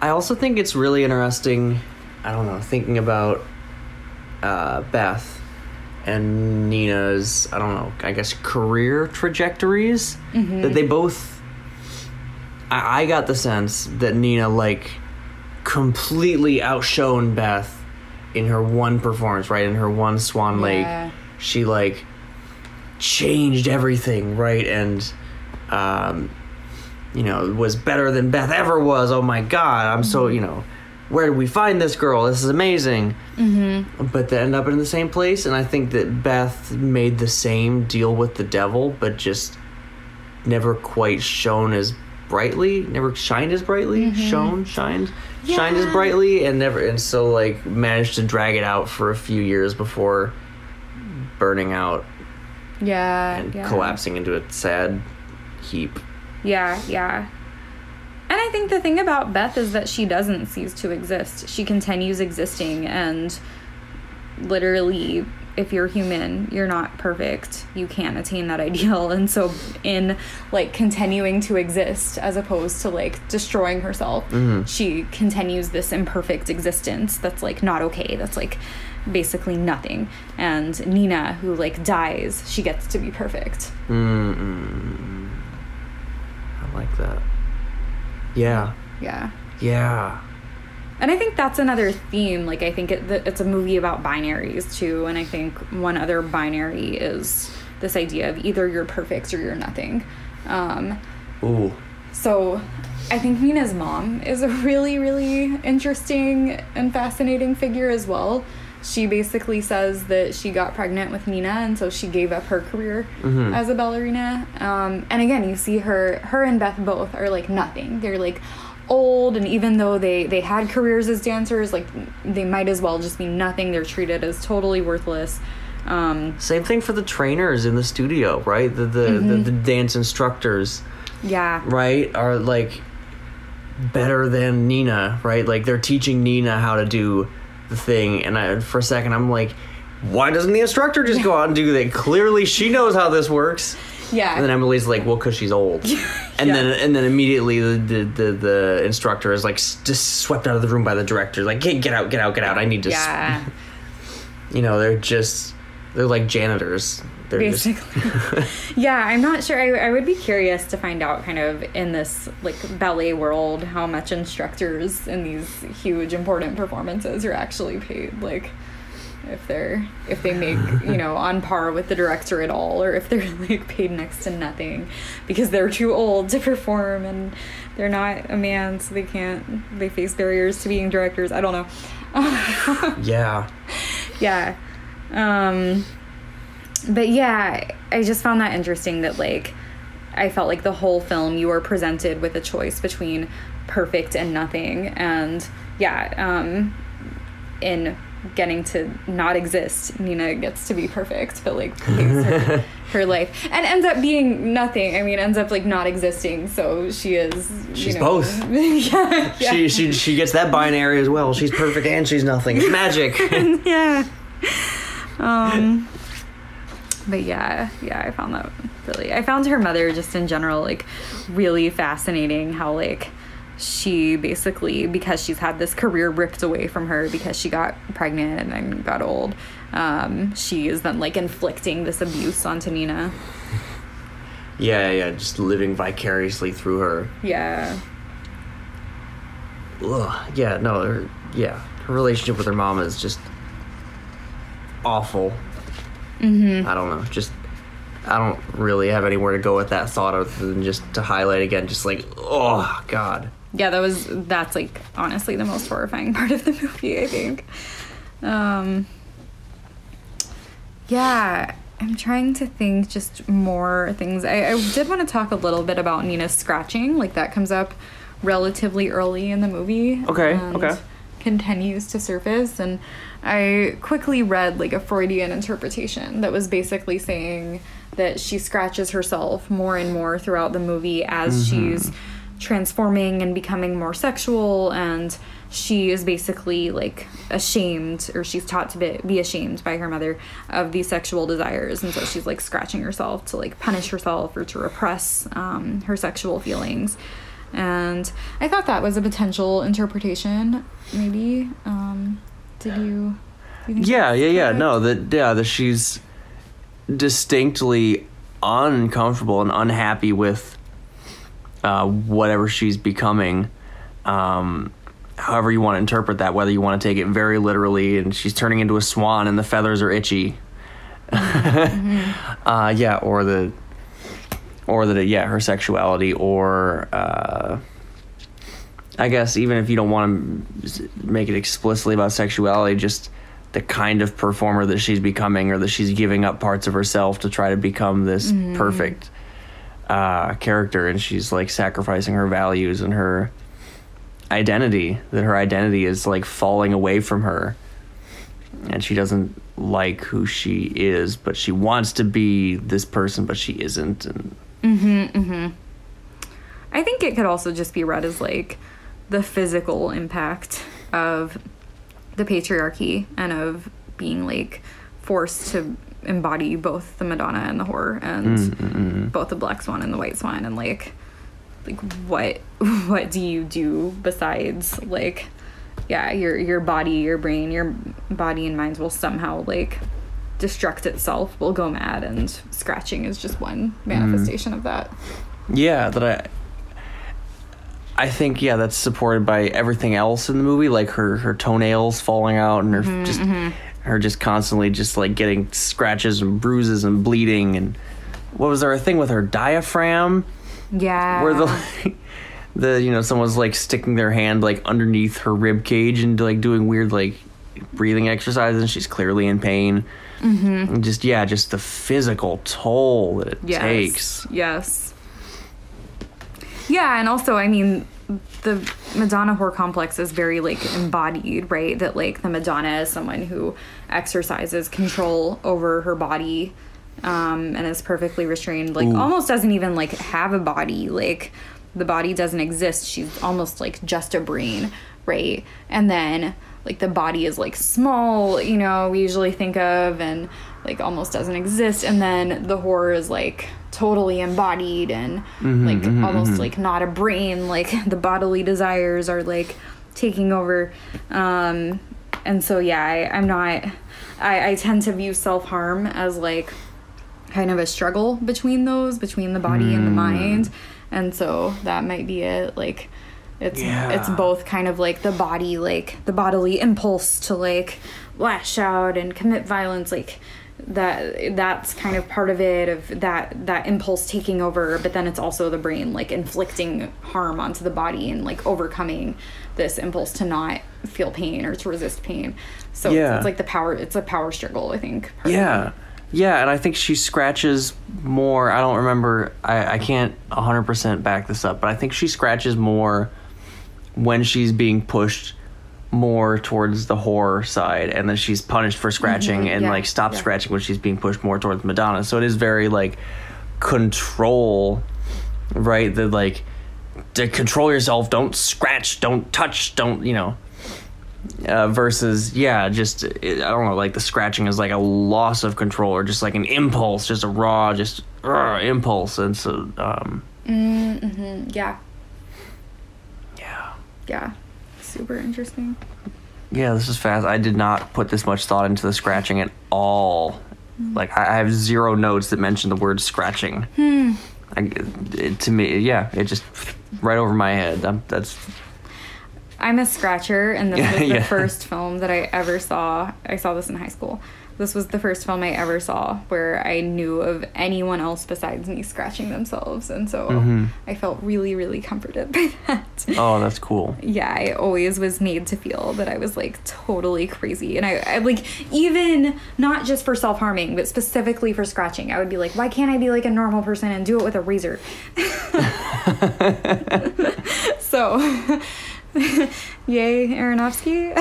I also think it's really interesting, I don't know, thinking about uh, Beth and Nina's, I don't know, I guess career trajectories. That they both. I, I got the sense that Nina, like, completely outshone Beth in her one performance, right? In her one Swan Lake. Yeah. She, like, changed everything, right? And, um, you know, was better than Beth ever was. Oh my God, I'm so, you know, where did we find this girl? This is amazing. Mm-hmm. But they end up in the same place, and I think that Beth made the same deal with the devil, but just never quite shone as brightly, never shined as brightly, shone, shined, shined as brightly, and never, and so like managed to drag it out for a few years before burning out Yeah. and yeah. collapsing into a sad heap. Yeah, yeah. And I think the thing about Beth is that she doesn't cease to exist. She continues existing and literally if you're human, you're not perfect. You can't attain that [laughs] ideal. And so in like continuing to exist as opposed to like destroying herself, mm-hmm. she continues this imperfect existence that's like not okay. That's like basically nothing. And Nina who like dies, she gets to be perfect. Mm-mm. I like that. Yeah. Yeah. Yeah. And I think that's another theme. Like, I think it, it's a movie about binaries too. And I think one other binary is this idea of either you're perfect or you're nothing. Um, Ooh. so I think Nina's mom is a really, really interesting and fascinating figure as well. She basically says that she got pregnant with Nina, and so she gave up her career Mhm. as a ballerina. Um, and again, you see her, her and Beth both are like nothing. They're like old, and even though they they had careers as dancers, like they might as well just be nothing. They're treated as totally worthless. Um, Same thing for the trainers in the studio, right? The the, the, the dance instructors, yeah, right, are like better than Nina, right? Like they're teaching Nina how to do the thing, and I, for a second I'm like, why doesn't the instructor just go out and do that? Clearly, she knows how this works. yeah. And then Emily's like, well, because she's old. [laughs] And Yeah. then and then immediately the, the, the, instructor is like just swept out of the room by the director. Like, hey, get out, get out, get out. I need to. yeah. [laughs] You know, they're just they're like janitors. They're basically. [laughs] Yeah i'm not sure. I, I would be curious to find out kind of in this like ballet world how much instructors in these huge important performances are actually paid like if they're if they make you know on par with the director at all or if they're [laughs] like paid next to nothing because they're too old to perform and they're not a man so they can't they face barriers to being directors. I don't know. [laughs] Yeah. yeah. Um but yeah i just found that interesting that like i felt like the whole film you were presented with a choice between perfect and nothing and yeah um in getting to not exist nina gets to be perfect but like [laughs] her, her life and ends up being nothing i mean ends up like not existing so she is you She's know- both. [laughs] yeah, yeah. She she she gets that binary as well. She's perfect and she's nothing. It's magic. [laughs] yeah. Um but yeah, yeah, I found that really I found her mother just in general like really fascinating how like she basically because she's had this career ripped away from her because she got pregnant and then got old um she is then like inflicting this abuse onto Nina. yeah, yeah, just living vicariously through her. Yeah. Ugh, yeah, no, her, yeah, her relationship with her mom is just awful. Mm-hmm. I don't know, just I don't really have anywhere to go with that thought other than just to highlight again, just like, oh god. yeah that was that's like honestly the most horrifying [laughs] part of the movie i think um yeah i'm trying to think just more things i, I did want to talk a little bit about nina's scratching like that comes up relatively early in the movie Okay, and okay. continues to surface and i quickly read like a freudian interpretation that was basically saying that she scratches herself more and more throughout the movie as she's transforming and becoming more sexual and she is basically like ashamed or she's taught to be, be ashamed by her mother of these sexual desires and so she's like scratching herself to like punish herself or to repress um, her sexual feelings. And i thought that was a potential interpretation maybe um, did you, you Yeah, yeah, yeah. correct? No, that yeah, that she's distinctly uncomfortable and unhappy with uh, whatever she's becoming. Um, however you want to interpret that, whether you want to take it very literally, and she's turning into a swan and the feathers are itchy. [laughs] uh, yeah, or the, or that yeah, her sexuality, or uh, I guess even if you don't want to make it explicitly about sexuality, just the kind of performer that she's becoming, or that she's giving up parts of herself to try to become this mm-hmm. perfect uh, character, and she's like sacrificing her values and her identity. That her identity is like falling away from her, and she doesn't like who she is, but she wants to be this person, but she isn't. And mm-hmm, mm-hmm. I think it could also just be read as like the physical impact of the patriarchy and of being like forced to embody both the Madonna and the whore and mm, mm, mm. both the black swan and the white swan and like like what [laughs] what do you do besides like yeah your your body your brain your body and minds will somehow like destruct itself will go mad and scratching is just one manifestation of that. Yeah, that I I think yeah, that's supported by everything else in the movie, like her her toenails falling out and her Mm-hmm, just her just constantly just like getting scratches and bruises and bleeding and what was there a thing with her diaphragm Yeah. where the [laughs] the you know someone's like sticking their hand like underneath her rib cage and like doing weird like breathing exercises and she's clearly in pain. Mm-hmm. And just yeah, just the physical toll that it yes. takes. Yes. Yeah, and also, I mean, the Madonna whore complex is very like embodied, right? That like the Madonna is someone who exercises control over her body um, and is perfectly restrained. Like almost doesn't even like have a body. Like the body doesn't exist. She's almost like just a brain, right? And then like the body is like small, you know, we usually think of and like almost doesn't exist. And then the whore is like totally embodied and mm-hmm, like mm-hmm, almost mm-hmm. like not a brain. Like [laughs] the bodily desires are like taking over. Um, and so yeah, I, I'm not. I, I tend to view self harm as like kind of a struggle between those, between the body and the mm. mind. And so that might be it. Like it's it's both kind of like the body, like the bodily impulse to like lash out and commit violence, like that that's kind of part of it of that that impulse taking over but then it's also the brain like inflicting harm onto the body and like overcoming this impulse to not feel pain or to resist pain so it's- Yeah. it's, like the power it's a power struggle i think part of it. Yeah. Yeah, and I think she scratches more. I don't remember. I, I can't 100% back this up, but I think she scratches more when she's being pushed more towards the whore side, and then she's punished for scratching and yeah, like stops yeah. scratching when she's being pushed more towards Madonna. So it is very like control, right? The like to control yourself. Don't scratch. Don't touch. Don't you know? uh, versus yeah just it, i don't know like the scratching is like a loss of control or just like an impulse just a raw just uh, impulse and so um yeah yeah yeah super interesting. Yeah this is fast. I did not put this much thought into the scratching at all. Hmm. Like i have zero notes that mention the word scratching. Hmm. I, it, to me yeah it just right over my head. I that's I'm a scratcher, and this [laughs] was the yeah. first film that I ever saw. I saw this in high school. This was the first film I ever saw where I knew of anyone else besides me scratching themselves, and so Mm-hmm. I felt really, really comforted [laughs] by that. oh that's cool yeah, I always was made to feel that I was like totally crazy. And I, I like, even not just for self harming, but specifically for scratching, I would be like, why can't I be like a normal person and do it with a razor? [laughs] [laughs] so, [laughs] yay, Aronofsky.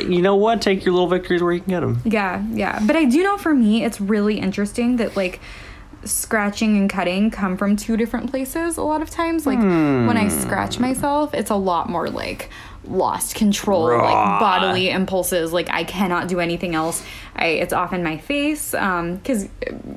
[laughs] you know what take your little victories where you can get them yeah, yeah. But I do know for me, it's really interesting that like, scratching and cutting come from two different places a lot of times like when i hmm. scratch myself it's a lot more like lost control Raw. like bodily impulses like i cannot do anything else. I it's often my face um because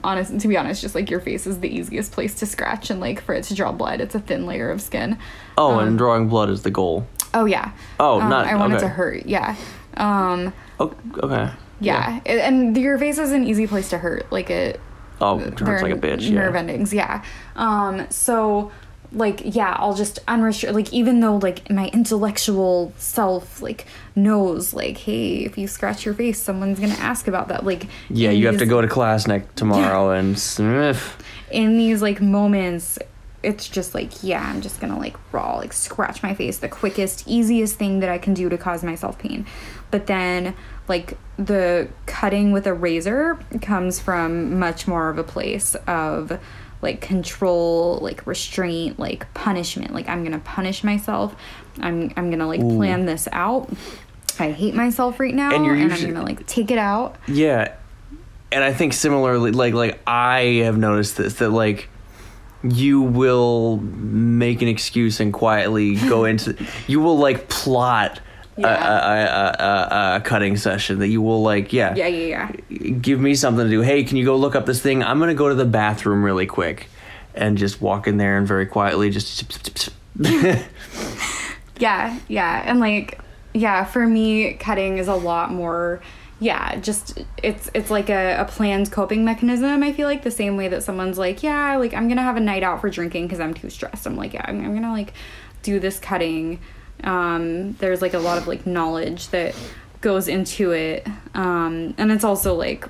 honest to be honest just like your face is the easiest place to scratch and like for it to draw blood. It's a thin layer of skin. Oh and drawing blood is the goal. Oh yeah. Oh, Um, not- i want it okay. to hurt yeah. Um oh, okay. yeah, It- and your face is an easy place to hurt like it oh it hurts like a bitch yeah. nerve endings yeah. Um so like yeah i'll just unrestricted like even though like my intellectual self like knows like hey if you scratch your face someone's gonna ask about that like Yeah, you have to go to class next tomorrow and sniff. in these like moments it's just like yeah i'm just gonna like raw like scratch my face the quickest easiest thing that i can do to cause myself pain but then like the cutting with a razor comes from much more of a place of like control like restraint like punishment. Like i'm gonna punish myself. I'm i'm gonna like plan this out. I hate myself right now And and, i'm gonna like take it out. Yeah, and I think similarly, like like I have noticed this that like you will make an excuse and quietly go [laughs] into you will like plot Yeah. a, a, a, a cutting session that you will like yeah yeah yeah yeah give me something to do hey can you go look up this thing i'm gonna go to the bathroom really quick and just walk in there and very quietly just [laughs] Yeah, yeah. And like, yeah, for me, cutting is a lot more, yeah, just it's it's like a, a planned coping mechanism. I feel like the same way that someone's like, yeah, like I'm gonna have a night out for drinking because I'm too stressed. I'm like, yeah, I'm, I'm gonna like do this cutting. Um, there's like a lot of like knowledge that goes into it, um, and it's also like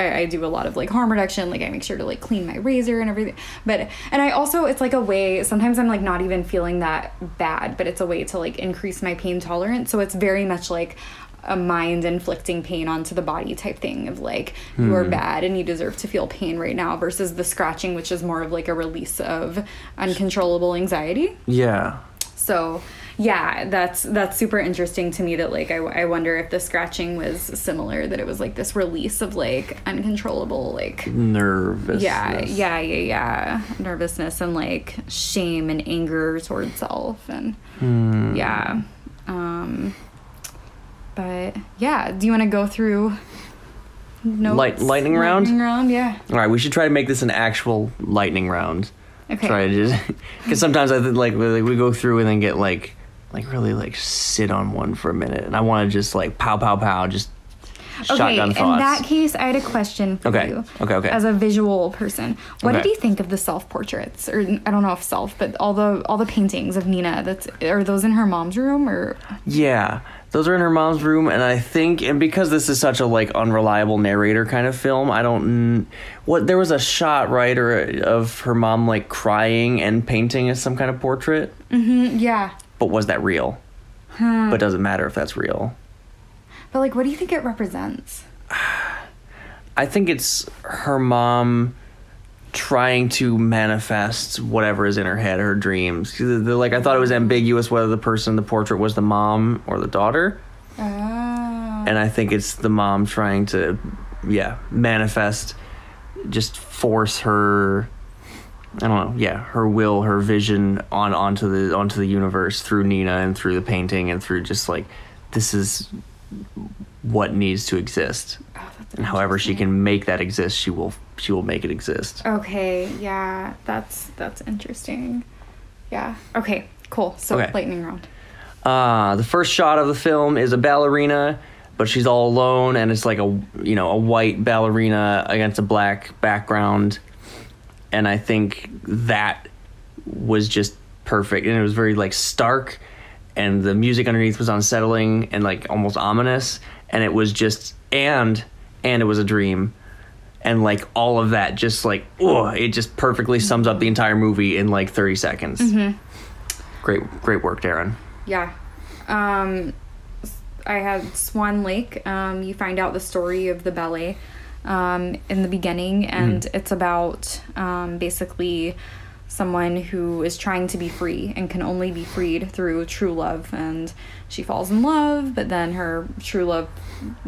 I, I do a lot of like harm reduction like i make sure to like clean my razor and everything. But and i also it's like a way sometimes i'm like not even feeling that bad but it's a way to like increase my pain tolerance. So it's very much like a mind inflicting pain onto the body type thing of like you are bad and you deserve to feel pain right now versus the scratching which is more of like a release of uncontrollable anxiety. Yeah. So yeah that's that's super interesting to me that like I, I wonder if the scratching was similar that it was like this release of like uncontrollable like Nervous. yeah yeah yeah yeah nervousness and like shame and anger towards self and Hmm. yeah um but yeah do you want to go through notes? Light- lightning round? lightning round yeah All right, we should try to make this an actual lightning round. Okay Try to just [laughs] because sometimes I think like we, we go through and then get like like really like sit on one for a minute, and I want to just like pow pow pow, just Okay, in that case, I had a question for Okay, you. okay, okay. As a visual person, what Okay. did you think of the self portraits, or I don't know if self, but all the all the paintings of Nina? That's are those in her mom's room, or Yeah, those are in her mom's room, and I think, and because this is such a like unreliable narrator kind of film, I don't. What there was a shot right or of her mom like crying and painting as some kind of portrait, Mm-hmm. yeah? but was that real? But doesn't matter if that's real. But like, what do you think it represents? [sighs] I think it's her mom trying to manifest whatever is in her head, her dreams. the- Like I thought it was ambiguous whether the person in the portrait was the mom or the daughter. Oh, and I think it's the mom trying to, yeah, manifest, just force her. I don't know, yeah, her will, her vision on onto the onto the universe through Nina and through the painting and through just like this is what needs to exist, Oh, and however she can make that exist, she will she will make it exist. Okay, yeah, that's that's interesting. Yeah. Okay. Cool. So Okay. lightning round. Uh, the first shot of the film is a ballerina, but she's all alone, and it's like a you know a white ballerina against a black background, and I think that was just perfect, and it was very like stark, and the music underneath was unsettling and like almost ominous, and it was just and and it was a dream. And like all of that, just like oh, it just perfectly sums up the entire movie in like thirty seconds. Great, great work, Darren. Yeah. Um, I had Swan Lake. Um, you find out the story of the ballet um, in the beginning, and it's about um, basically someone who is trying to be free and can only be freed through true love. And she falls in love, but then her true love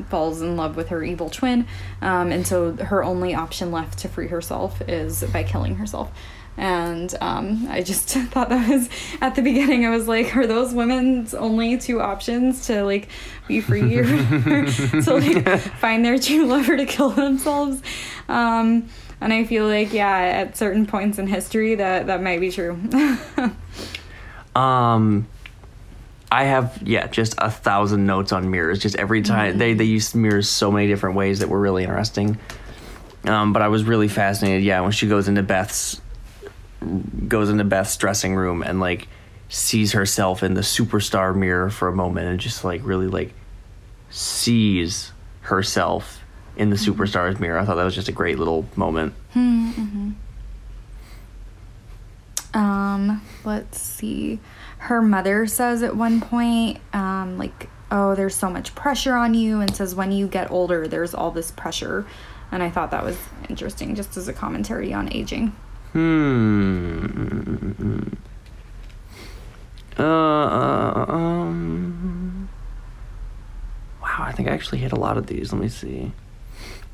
falls in love with her evil twin. Um, and so her only option left to free herself is by killing herself. And um, I just [laughs] thought that was at the beginning. I was like, are those women's only two options to like be free [laughs] or to like find their true lover to kill themselves? Um, and I feel like yeah, at certain points in history, that that might be true. [laughs] Um, I have yeah, just a thousand notes on mirrors. Just every time they they use mirrors so many different ways that were really interesting. Um, but I was really fascinated. Yeah, when she goes into Beth's goes into Beth's dressing room and like sees herself in the superstar mirror for a moment and just like really like sees herself in the superstar's mirror. I thought that was just a great little moment. Hmm. Um, let's see. Her mother says at one point, um, like, oh, there's so much pressure on you, and says when you get older, there's all this pressure. And I thought that was interesting, just as a commentary on aging. Hmm. Uh, um. Wow, I think I actually hit a lot of these. Let me see.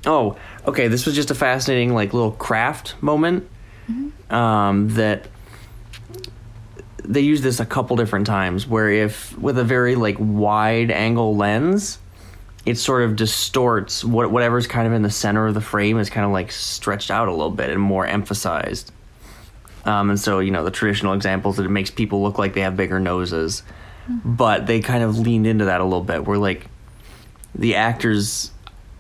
Oh, okay. This was just a fascinating, like, little craft moment. Um, that they use this a couple different times. Where if with a very like wide angle lens, it sort of distorts what whatever's kind of in the center of the frame is kind of like stretched out a little bit and more emphasized. Um, and so you know the traditional examples that it makes people look like they have bigger noses, but they kind of leaned into that a little bit. Where like the actors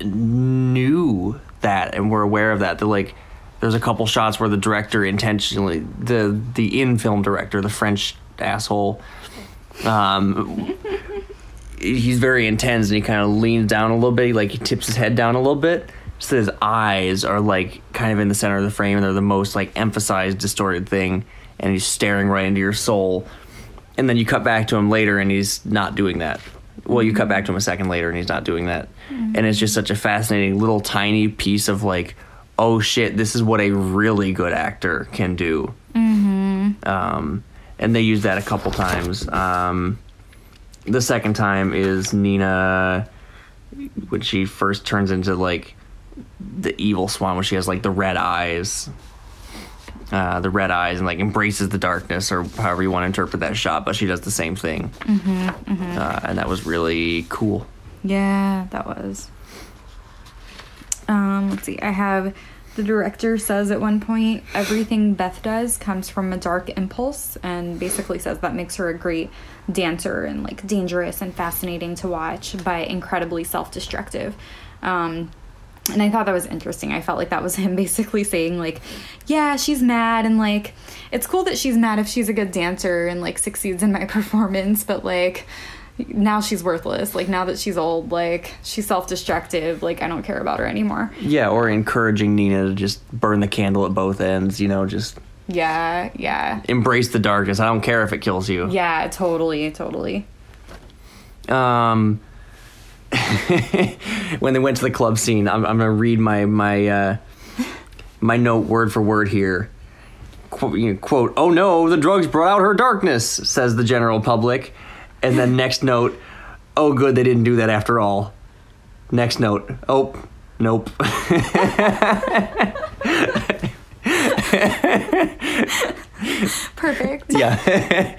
knew that and were aware of that. They're like, there's a couple shots where the director intentionally, the the in film director, the French asshole, um, he's very intense and he kind of leans down a little bit. Like he tips his head down a little bit. So his eyes are like kind of in the center of the frame and they're the most like emphasized, distorted thing. And he's staring right into your soul. And then you cut back to him later and he's not doing that. Well, you cut back to him a second later and he's not doing that. And it's just such a fascinating little tiny piece of like, oh shit, this is what a really good actor can do. Um, and they use that a couple times. Um, the second time is Nina when she first turns into like the evil swan when she has like the red eyes uh, the red eyes and like embraces the darkness or however you want to interpret that shot but she does the same thing Uh, and that was really cool Yeah, that was. Um, let's see. I have the director says at one point everything Beth does comes from a dark impulse, and basically says that makes her a great dancer and like dangerous and fascinating to watch, but incredibly self-destructive. Um, and I thought that was interesting. I felt like that was [laughs] him basically saying like, yeah, she's mad and like it's cool that she's mad if she's a good dancer and like succeeds in my [laughs] performance, but like now she's worthless. Like now that she's old, like she's self-destructive. Like I don't care about her anymore. yeah or encouraging nina to just burn the candle at both ends you know just Yeah, yeah. embrace the darkness i don't care if it kills you Yeah, totally, totally. um [laughs] when they went to the club scene i'm, I'm gonna read my my uh my note word for word here quote, you know, quote oh no the drugs brought out her darkness says the general public and then next note oh good they didn't do that after all. Next note oh nope. [laughs] Perfect. yeah.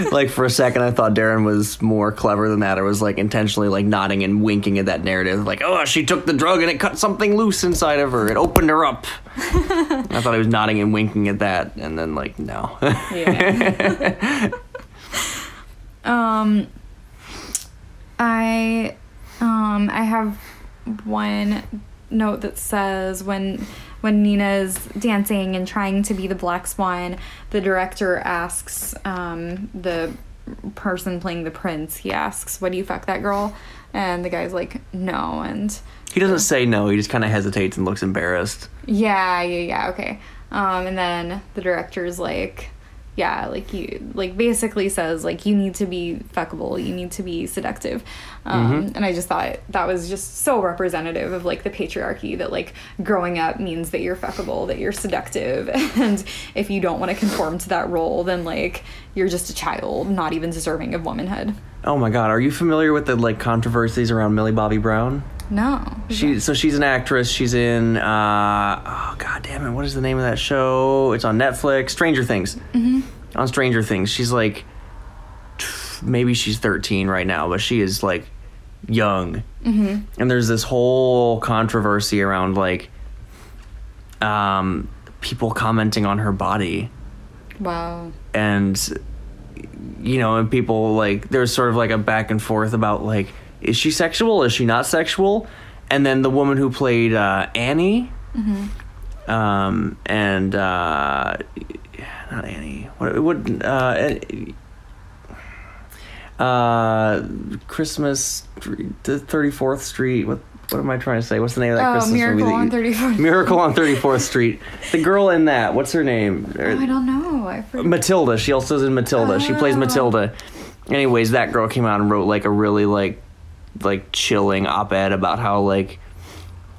[laughs] Like for a second i thought darren was more clever than that. Or was like intentionally like nodding and winking at that narrative. Like oh she took the drug and it cut something loose inside of her. It opened her up. [laughs] I thought he was nodding and winking at that and then like no. Yeah. Um I um I have one note that says when when Nina's dancing and trying to be the black swan, the director asks um the person playing the prince, he asks, What do you fuck that girl? And the guy's like, No and he doesn't say no he just kind of hesitates and looks embarrassed Yeah, yeah, yeah, okay. Um, and then the director's like, yeah, like you, like basically says like you need to be fuckable, you need to be seductive, um, and I just thought that was just so representative of like the patriarchy that like growing up means that you're fuckable, that you're seductive, [laughs] and if you don't want to conform to that role, then like you're just a child, not even deserving of womanhood. oh my god are you familiar with the like controversies around millie bobby brown No, She so she's an actress. She's in uh oh god damn it, what is the name of that show? It's on Netflix. Stranger Things. Mm-hmm. On Stranger Things, she's like maybe she's 13 right now, but she is like young. Mm-hmm. And there's this whole controversy around like um people commenting on her body wow, and you know and people like there's sort of like a back and forth about like is she sexual is she not sexual and then the woman who played uh, annie um, and uh, not annie what, what uh, uh, christmas the 34th street what what am I trying to say? What's the name of that Oh, Christmas Miracle movie? on 34th. Miracle on 34th Street. The girl in that, what's her name? oh, I don't know. I forget. Matilda. She also is in Matilda. She plays Oh. Matilda. Anyways, that girl came out and wrote like a really like like chilling op-ed about how like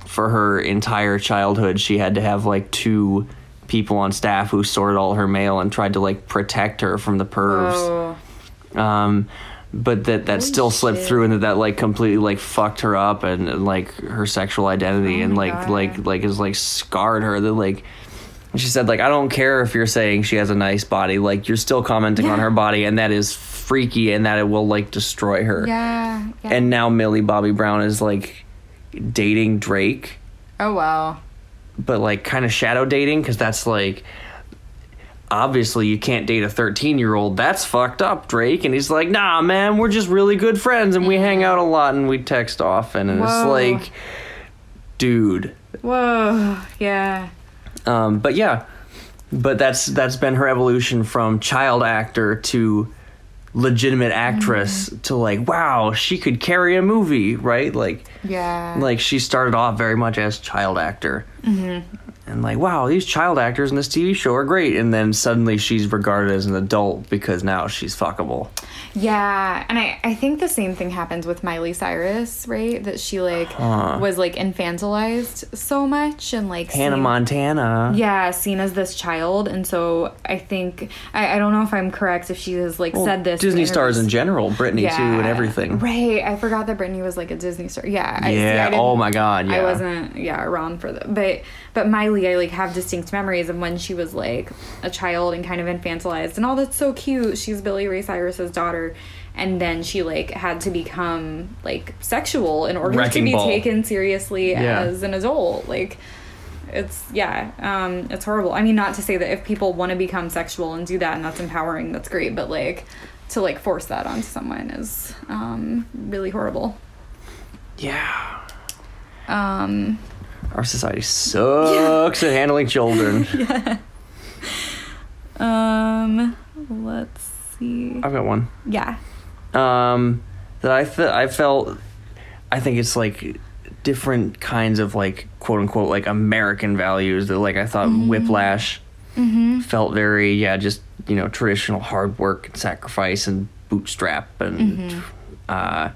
for her entire childhood she had to have like two people on staff who sorted all her mail and tried to like protect her from the pervs. Oh. Um but that that Holy still slipped through and that that like completely like fucked her up and, and, like her sexual identity Oh and like God. like like is like scarred her that like she said like I don't care if you're saying she has a nice body like you're still commenting on her body and that is freaky and that it will like destroy her. Yeah, yeah. And now Millie Bobby Brown is like dating Drake oh wow. but like kind of shadow dating because that's like obviously you can't date a 13 year old. That's fucked up, Drake. And he's like, nah, man, we're just really good friends and we hang out a lot and we text often. And Whoa. it's like, dude. Whoa. Yeah. Um, but yeah, but that's that's been her evolution from child actor to legitimate mm-hmm. actress to like, wow, she could carry a movie, right? Like, Yeah. like she started off very much as child actor mm-hmm. And like wow these child actors in this tv show are great and then suddenly she's regarded as an adult because now she's fuckable Yeah, and I, I think the same thing happens with Miley Cyrus, right? That she like Huh. was like infantilized so much and like hannah seen- montana Yeah, seen as this child, and so I think I, I don't know if I'm correct if she has like Well, said this. disney stars in general britney too and everything Right, I forgot that Britney was like a Disney star. Yeah, I, see, Yeah, I oh my God, I wasn't yeah around for that, but but Miley, I like have distinct memories of when she was like a child and kind of infantilized, and all that's so cute. She's Billy Ray Cyrus's daughter. And then she like had to become like sexual in order Wrecking to be ball. taken seriously Yeah. as an adult. Like it's yeah um it's horrible i mean not to say that if people want to become sexual and do that and that's empowering that's great but like to like force that onto someone is um really horrible yeah um our society sucks at handling children. [laughs] Yeah. um let's see. I've got one. Yeah. Um that i fe- i felt i think it's like different kinds of like quote unquote like american values that like i thought whiplash felt very yeah just you know traditional hard work and sacrifice and bootstrap and uh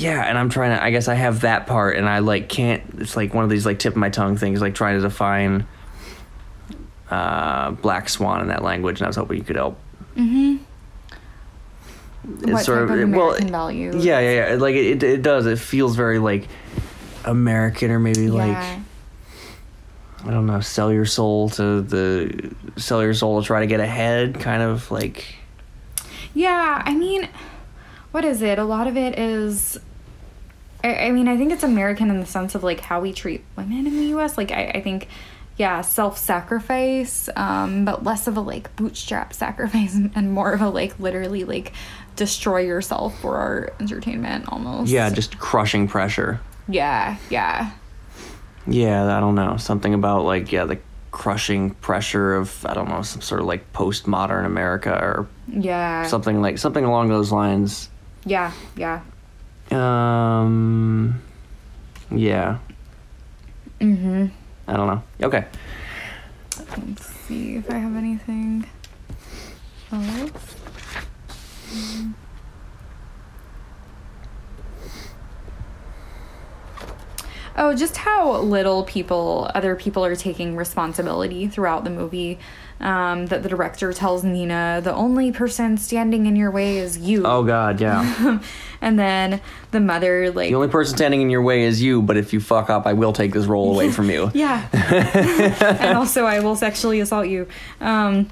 yeah and i'm trying to i guess i have that part and i like can't it's like one of these like tip of my tongue things like trying to define uh black swan in that language and i was hoping you could help mm-hmm It's what sort type of- of well, American value yeah yeah yeah like it, it does it feels very like american or maybe like I don't know, sell your soul to the sell your soul to try to get ahead, kind of like Yeah, I mean, what is it? A lot of it is. I, I mean, I think it's American in the sense of like how we treat women in the U.S. Like, I, I think, yeah, self-sacrifice, um, but less of a like bootstrap sacrifice [laughs] and more of a like literally like destroy yourself for our entertainment almost. yeah, just crushing pressure. yeah, yeah, Yeah, I don't know, something about like yeah, the crushing pressure of I don't know, some sort of like postmodern America or yeah, something like something along those lines. yeah, yeah. Um yeah, Mm-hmm. I don't know. Okay. Let's see if I have anything else. Mm. Oh, just how little people, other people, are taking responsibility throughout the movie. Um, that the director tells Nina, the only person standing in your way is you. Oh god, yeah. [laughs] and then the mother, like, the only person standing in your way is you, but if you fuck up, I will take this role away from you. [laughs] Yeah. [laughs] and also, I will sexually assault you. Um,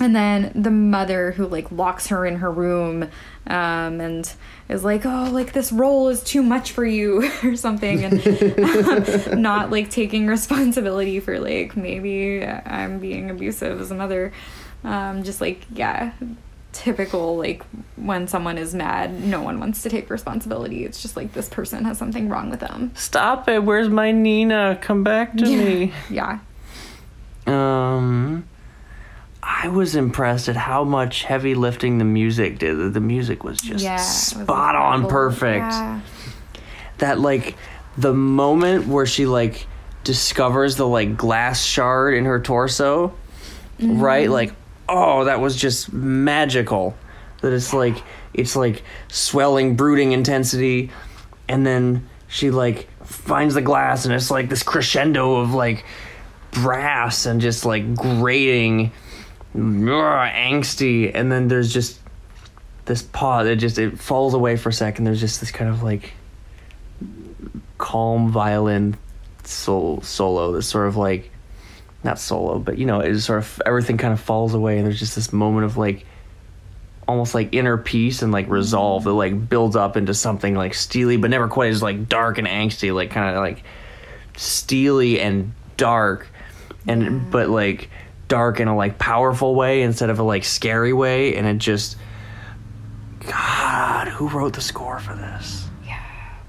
and then the mother who like locks her in her room um, and is like, "Oh, like this role is too much for you" [laughs] or something, and um, not like taking responsibility for like maybe I'm being abusive as a mother. Um, just like yeah, typical like when someone is mad, no one wants to take responsibility. It's just like this person has something wrong with them. Stop it. Where's my Nina? Come back to me. Yeah. Um, I was impressed at how much heavy lifting the music did. The- music was just Yeah, it was spot on perfect. Yeah. That like the moment where she like discovers the like glass shard in her torso, Mm-hmm. right? Like, oh, that was just magical. That it's like it's like swelling, brooding intensity, and then she like finds the glass, and it's like this crescendo of like brass and just like grating, angsty, and then there's just this pause. It just it falls away for a second. There's just this kind of like calm violin sol- solo. This sort of like not solo, but you know, it's sort of everything kind of falls away, and there's just this moment of like almost like inner peace and like resolve that like builds up into something like steely, but never quite as like dark and angsty, like kind of like steely and dark, and but like dark in a like powerful way instead of a like scary way, and it just. God, who wrote the score for this? Yeah.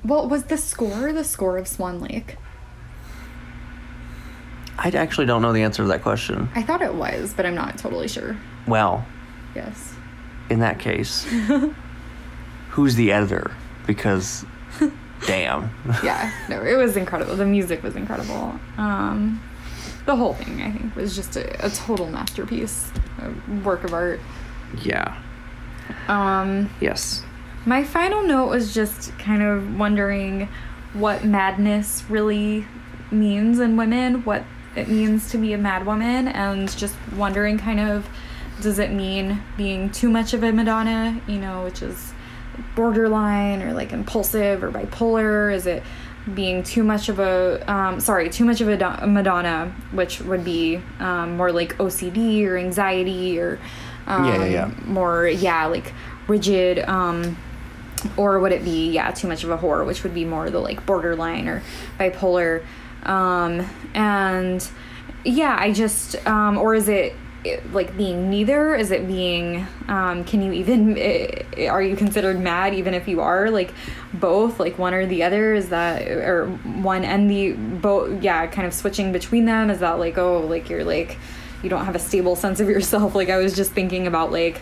Well, was the score the score of Swan Lake? I actually don't know the answer to that question. I thought it was, but I'm not totally sure. Well, Yes. in that case, [laughs] who's the editor? Because, [laughs] damn. Yeah. No, it was incredible. The music was incredible. Um, the whole thing, I think, was just a, a total masterpiece, a work of art. yeah. Um, Yes. My final note was just kind of wondering what madness really means in women, what it means to be a mad woman, and just wondering kind of does it mean being too much of a Madonna, you know, which is borderline or like impulsive or bipolar? Is it being too much of a, um, sorry, too much of a do- Madonna, which would be um, more like OCD or anxiety or um, Yeah, yeah, yeah. more, yeah, like rigid. Um, or would it be yeah too much of a whore which would be more the like borderline or bipolar um and yeah i just um or is it it, like being neither? Is it being um can you even [laughs] eh, are you considered mad even if you are like both like one or the other? Is that or one and the both yeah kind of switching between them? Is that like oh like you're like you don't have a stable sense of yourself? [laughs] Like i was just thinking about like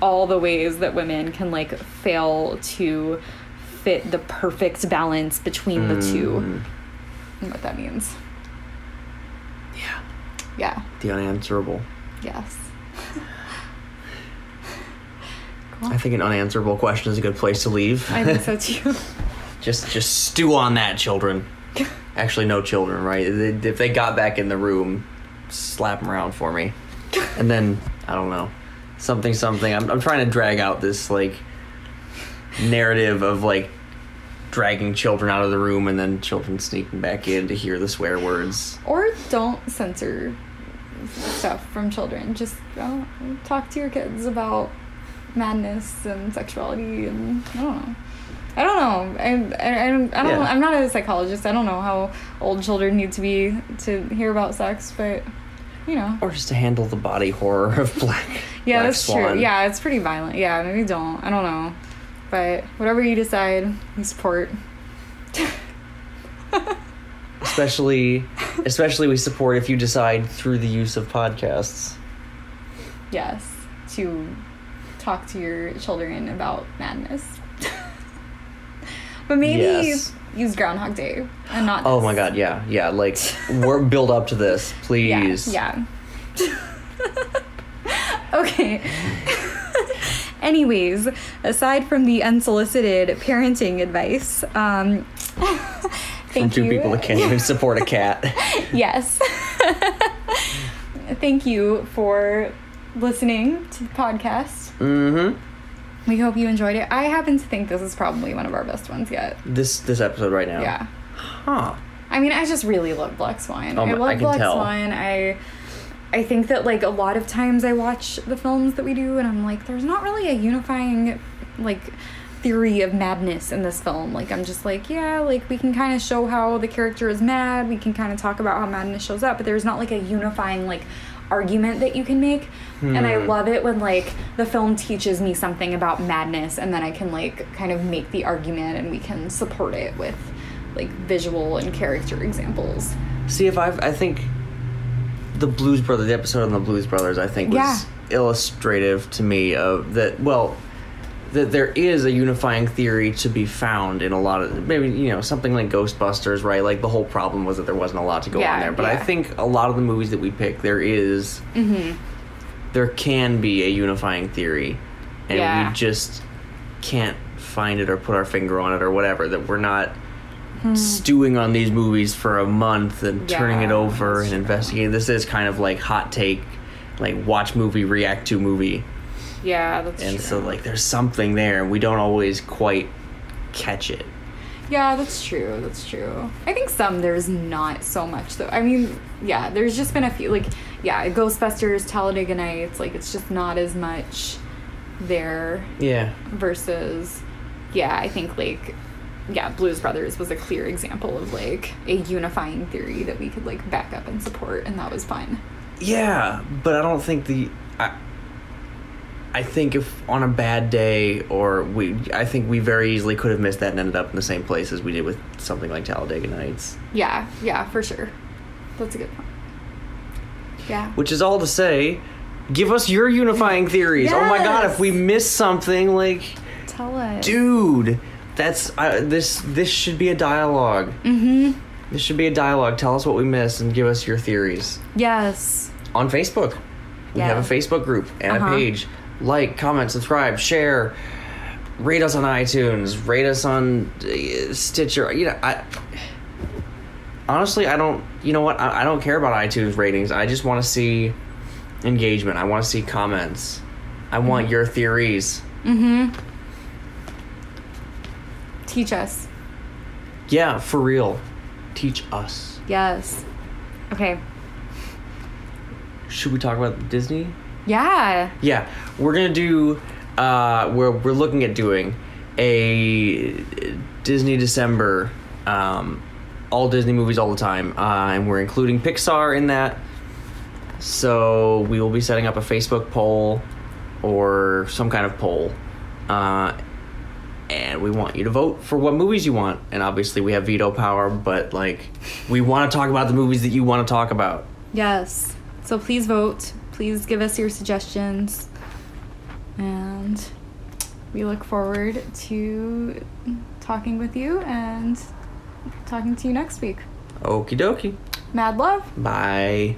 all the ways that women can like fail to fit the perfect balance between the two. And what that means? Yeah. yeah. The unanswerable. Yes cool. [laughs] I think an unanswerable question is a good place to leave. i think so too [laughs] [laughs] just just stew on that, children. Actually, no children, right? If they got back in the room, slap them around for me. And then, I don't know, something, something. I'm, I'm trying to drag out this, like, narrative of, like, dragging children out of the room and then children sneaking back in to hear the swear words. or don't censor stuff from children just uh, talk to your kids about madness and sexuality and i don't know I don't know. I, I, I don't. I don't Yeah. I'm not a psychologist. I don't know how old children need to be to hear about sex, but you know. Or just to handle the body horror of [laughs] Black. [laughs] Yeah, Black that's Swan. true. Yeah, it's pretty violent. Yeah, maybe don't. I don't know. But whatever you decide, we support. [laughs] Especially, especially we support if you decide through the use of podcasts. Yes, to talk to your children about madness. but maybe Yes. use Groundhog Day and not. Oh this. my god, yeah, yeah. Like, we're build up to this, [laughs] Yeah. please. Yeah. okay. Anyways, aside from the unsolicited parenting advice, um, [laughs] From two you. people that can't even support a cat. [laughs] [laughs] yes. Thank you for listening to the podcast. mm-hmm. We hope you enjoyed it. I happen to think this is probably one of our best ones yet. This this episode right now. Yeah. Huh. I mean, I just really love Black Swan. Oh I love I can Black tell. Swan. I I think that like a lot of times I watch the films that we do and I'm like there's not really a unifying like theory of madness in this film. Like I'm just like, yeah, like we can kind of show how the character is mad. We can kind of talk about how madness shows up, but there's not like a unifying like argument that you can make. And I Hmm. love it when like the film teaches me something about madness and then I can like kind of make the argument and we can support it with like visual and character examples. See if I've I think the Blues Brothers the episode on the Blues Brothers I think was Yeah. illustrative to me of that well that there is a unifying theory to be found in a lot of maybe you know something like Ghostbusters right like the whole problem was that there wasn't a lot to go Yeah, on there but I think a lot of the movies that we pick there is Mm-hmm. there can be a unifying theory and Yeah. we just can't find it or put our finger on it or whatever that we're not stewing on these movies for a month and turning it Hmm. Over and true. investigating this is kind of like hot take like watch movie react to movie Yeah, that's and true. so like there's something there and we don't always quite catch it yeah, that's true. That's true. I think some there's not so much though. I mean, yeah, there's just been a few like yeah, Ghostbusters, Talladega Nights, like it's just not as much there yeah versus yeah, I think like yeah, Blues Brothers was a clear example of like a unifying theory that we could like back up and support and that was fun. Yeah, but I don't think the I I think if on a bad day or we I think we very easily could have missed that and ended up in the same place as we did with something like Talladega Nights. Yeah, yeah, for sure. That's a good point. Yeah. Which is all to say, give us your unifying [laughs] theories. Oh my god, if we miss something like Tell us. dude, that's uh, this this should be a dialogue. Mm-hmm. This should be a dialogue. Tell us what we missed and give us your theories. Yes. on Facebook. We have a Facebook group and Uh-huh. a page. Like, comment, subscribe, share. Rate us on iTunes. Rate us on uh, Stitcher. You know, I honestly, I don't. You know what? I, I don't care about iTunes ratings. I just want to see engagement. I want to see comments. I want your theories. Mm-hmm. Teach us. Yeah, for real. Teach us. Yes. Okay. Should we talk about Disney? Yeah. Yeah, we're gonna do. Uh, we're we're looking at doing a Disney December, um, all Disney movies all the time, uh, and we're including Pixar in that. So we will be setting up a Facebook poll or some kind of poll, uh, and we want you to vote for what movies you want. And obviously, we have veto power, but like, we want to talk about the movies that you want to talk about. Yes. So please vote. Please give us your suggestions. And we look forward to talking with you and talking to you next week. Okie dokie. Mad love. Bye.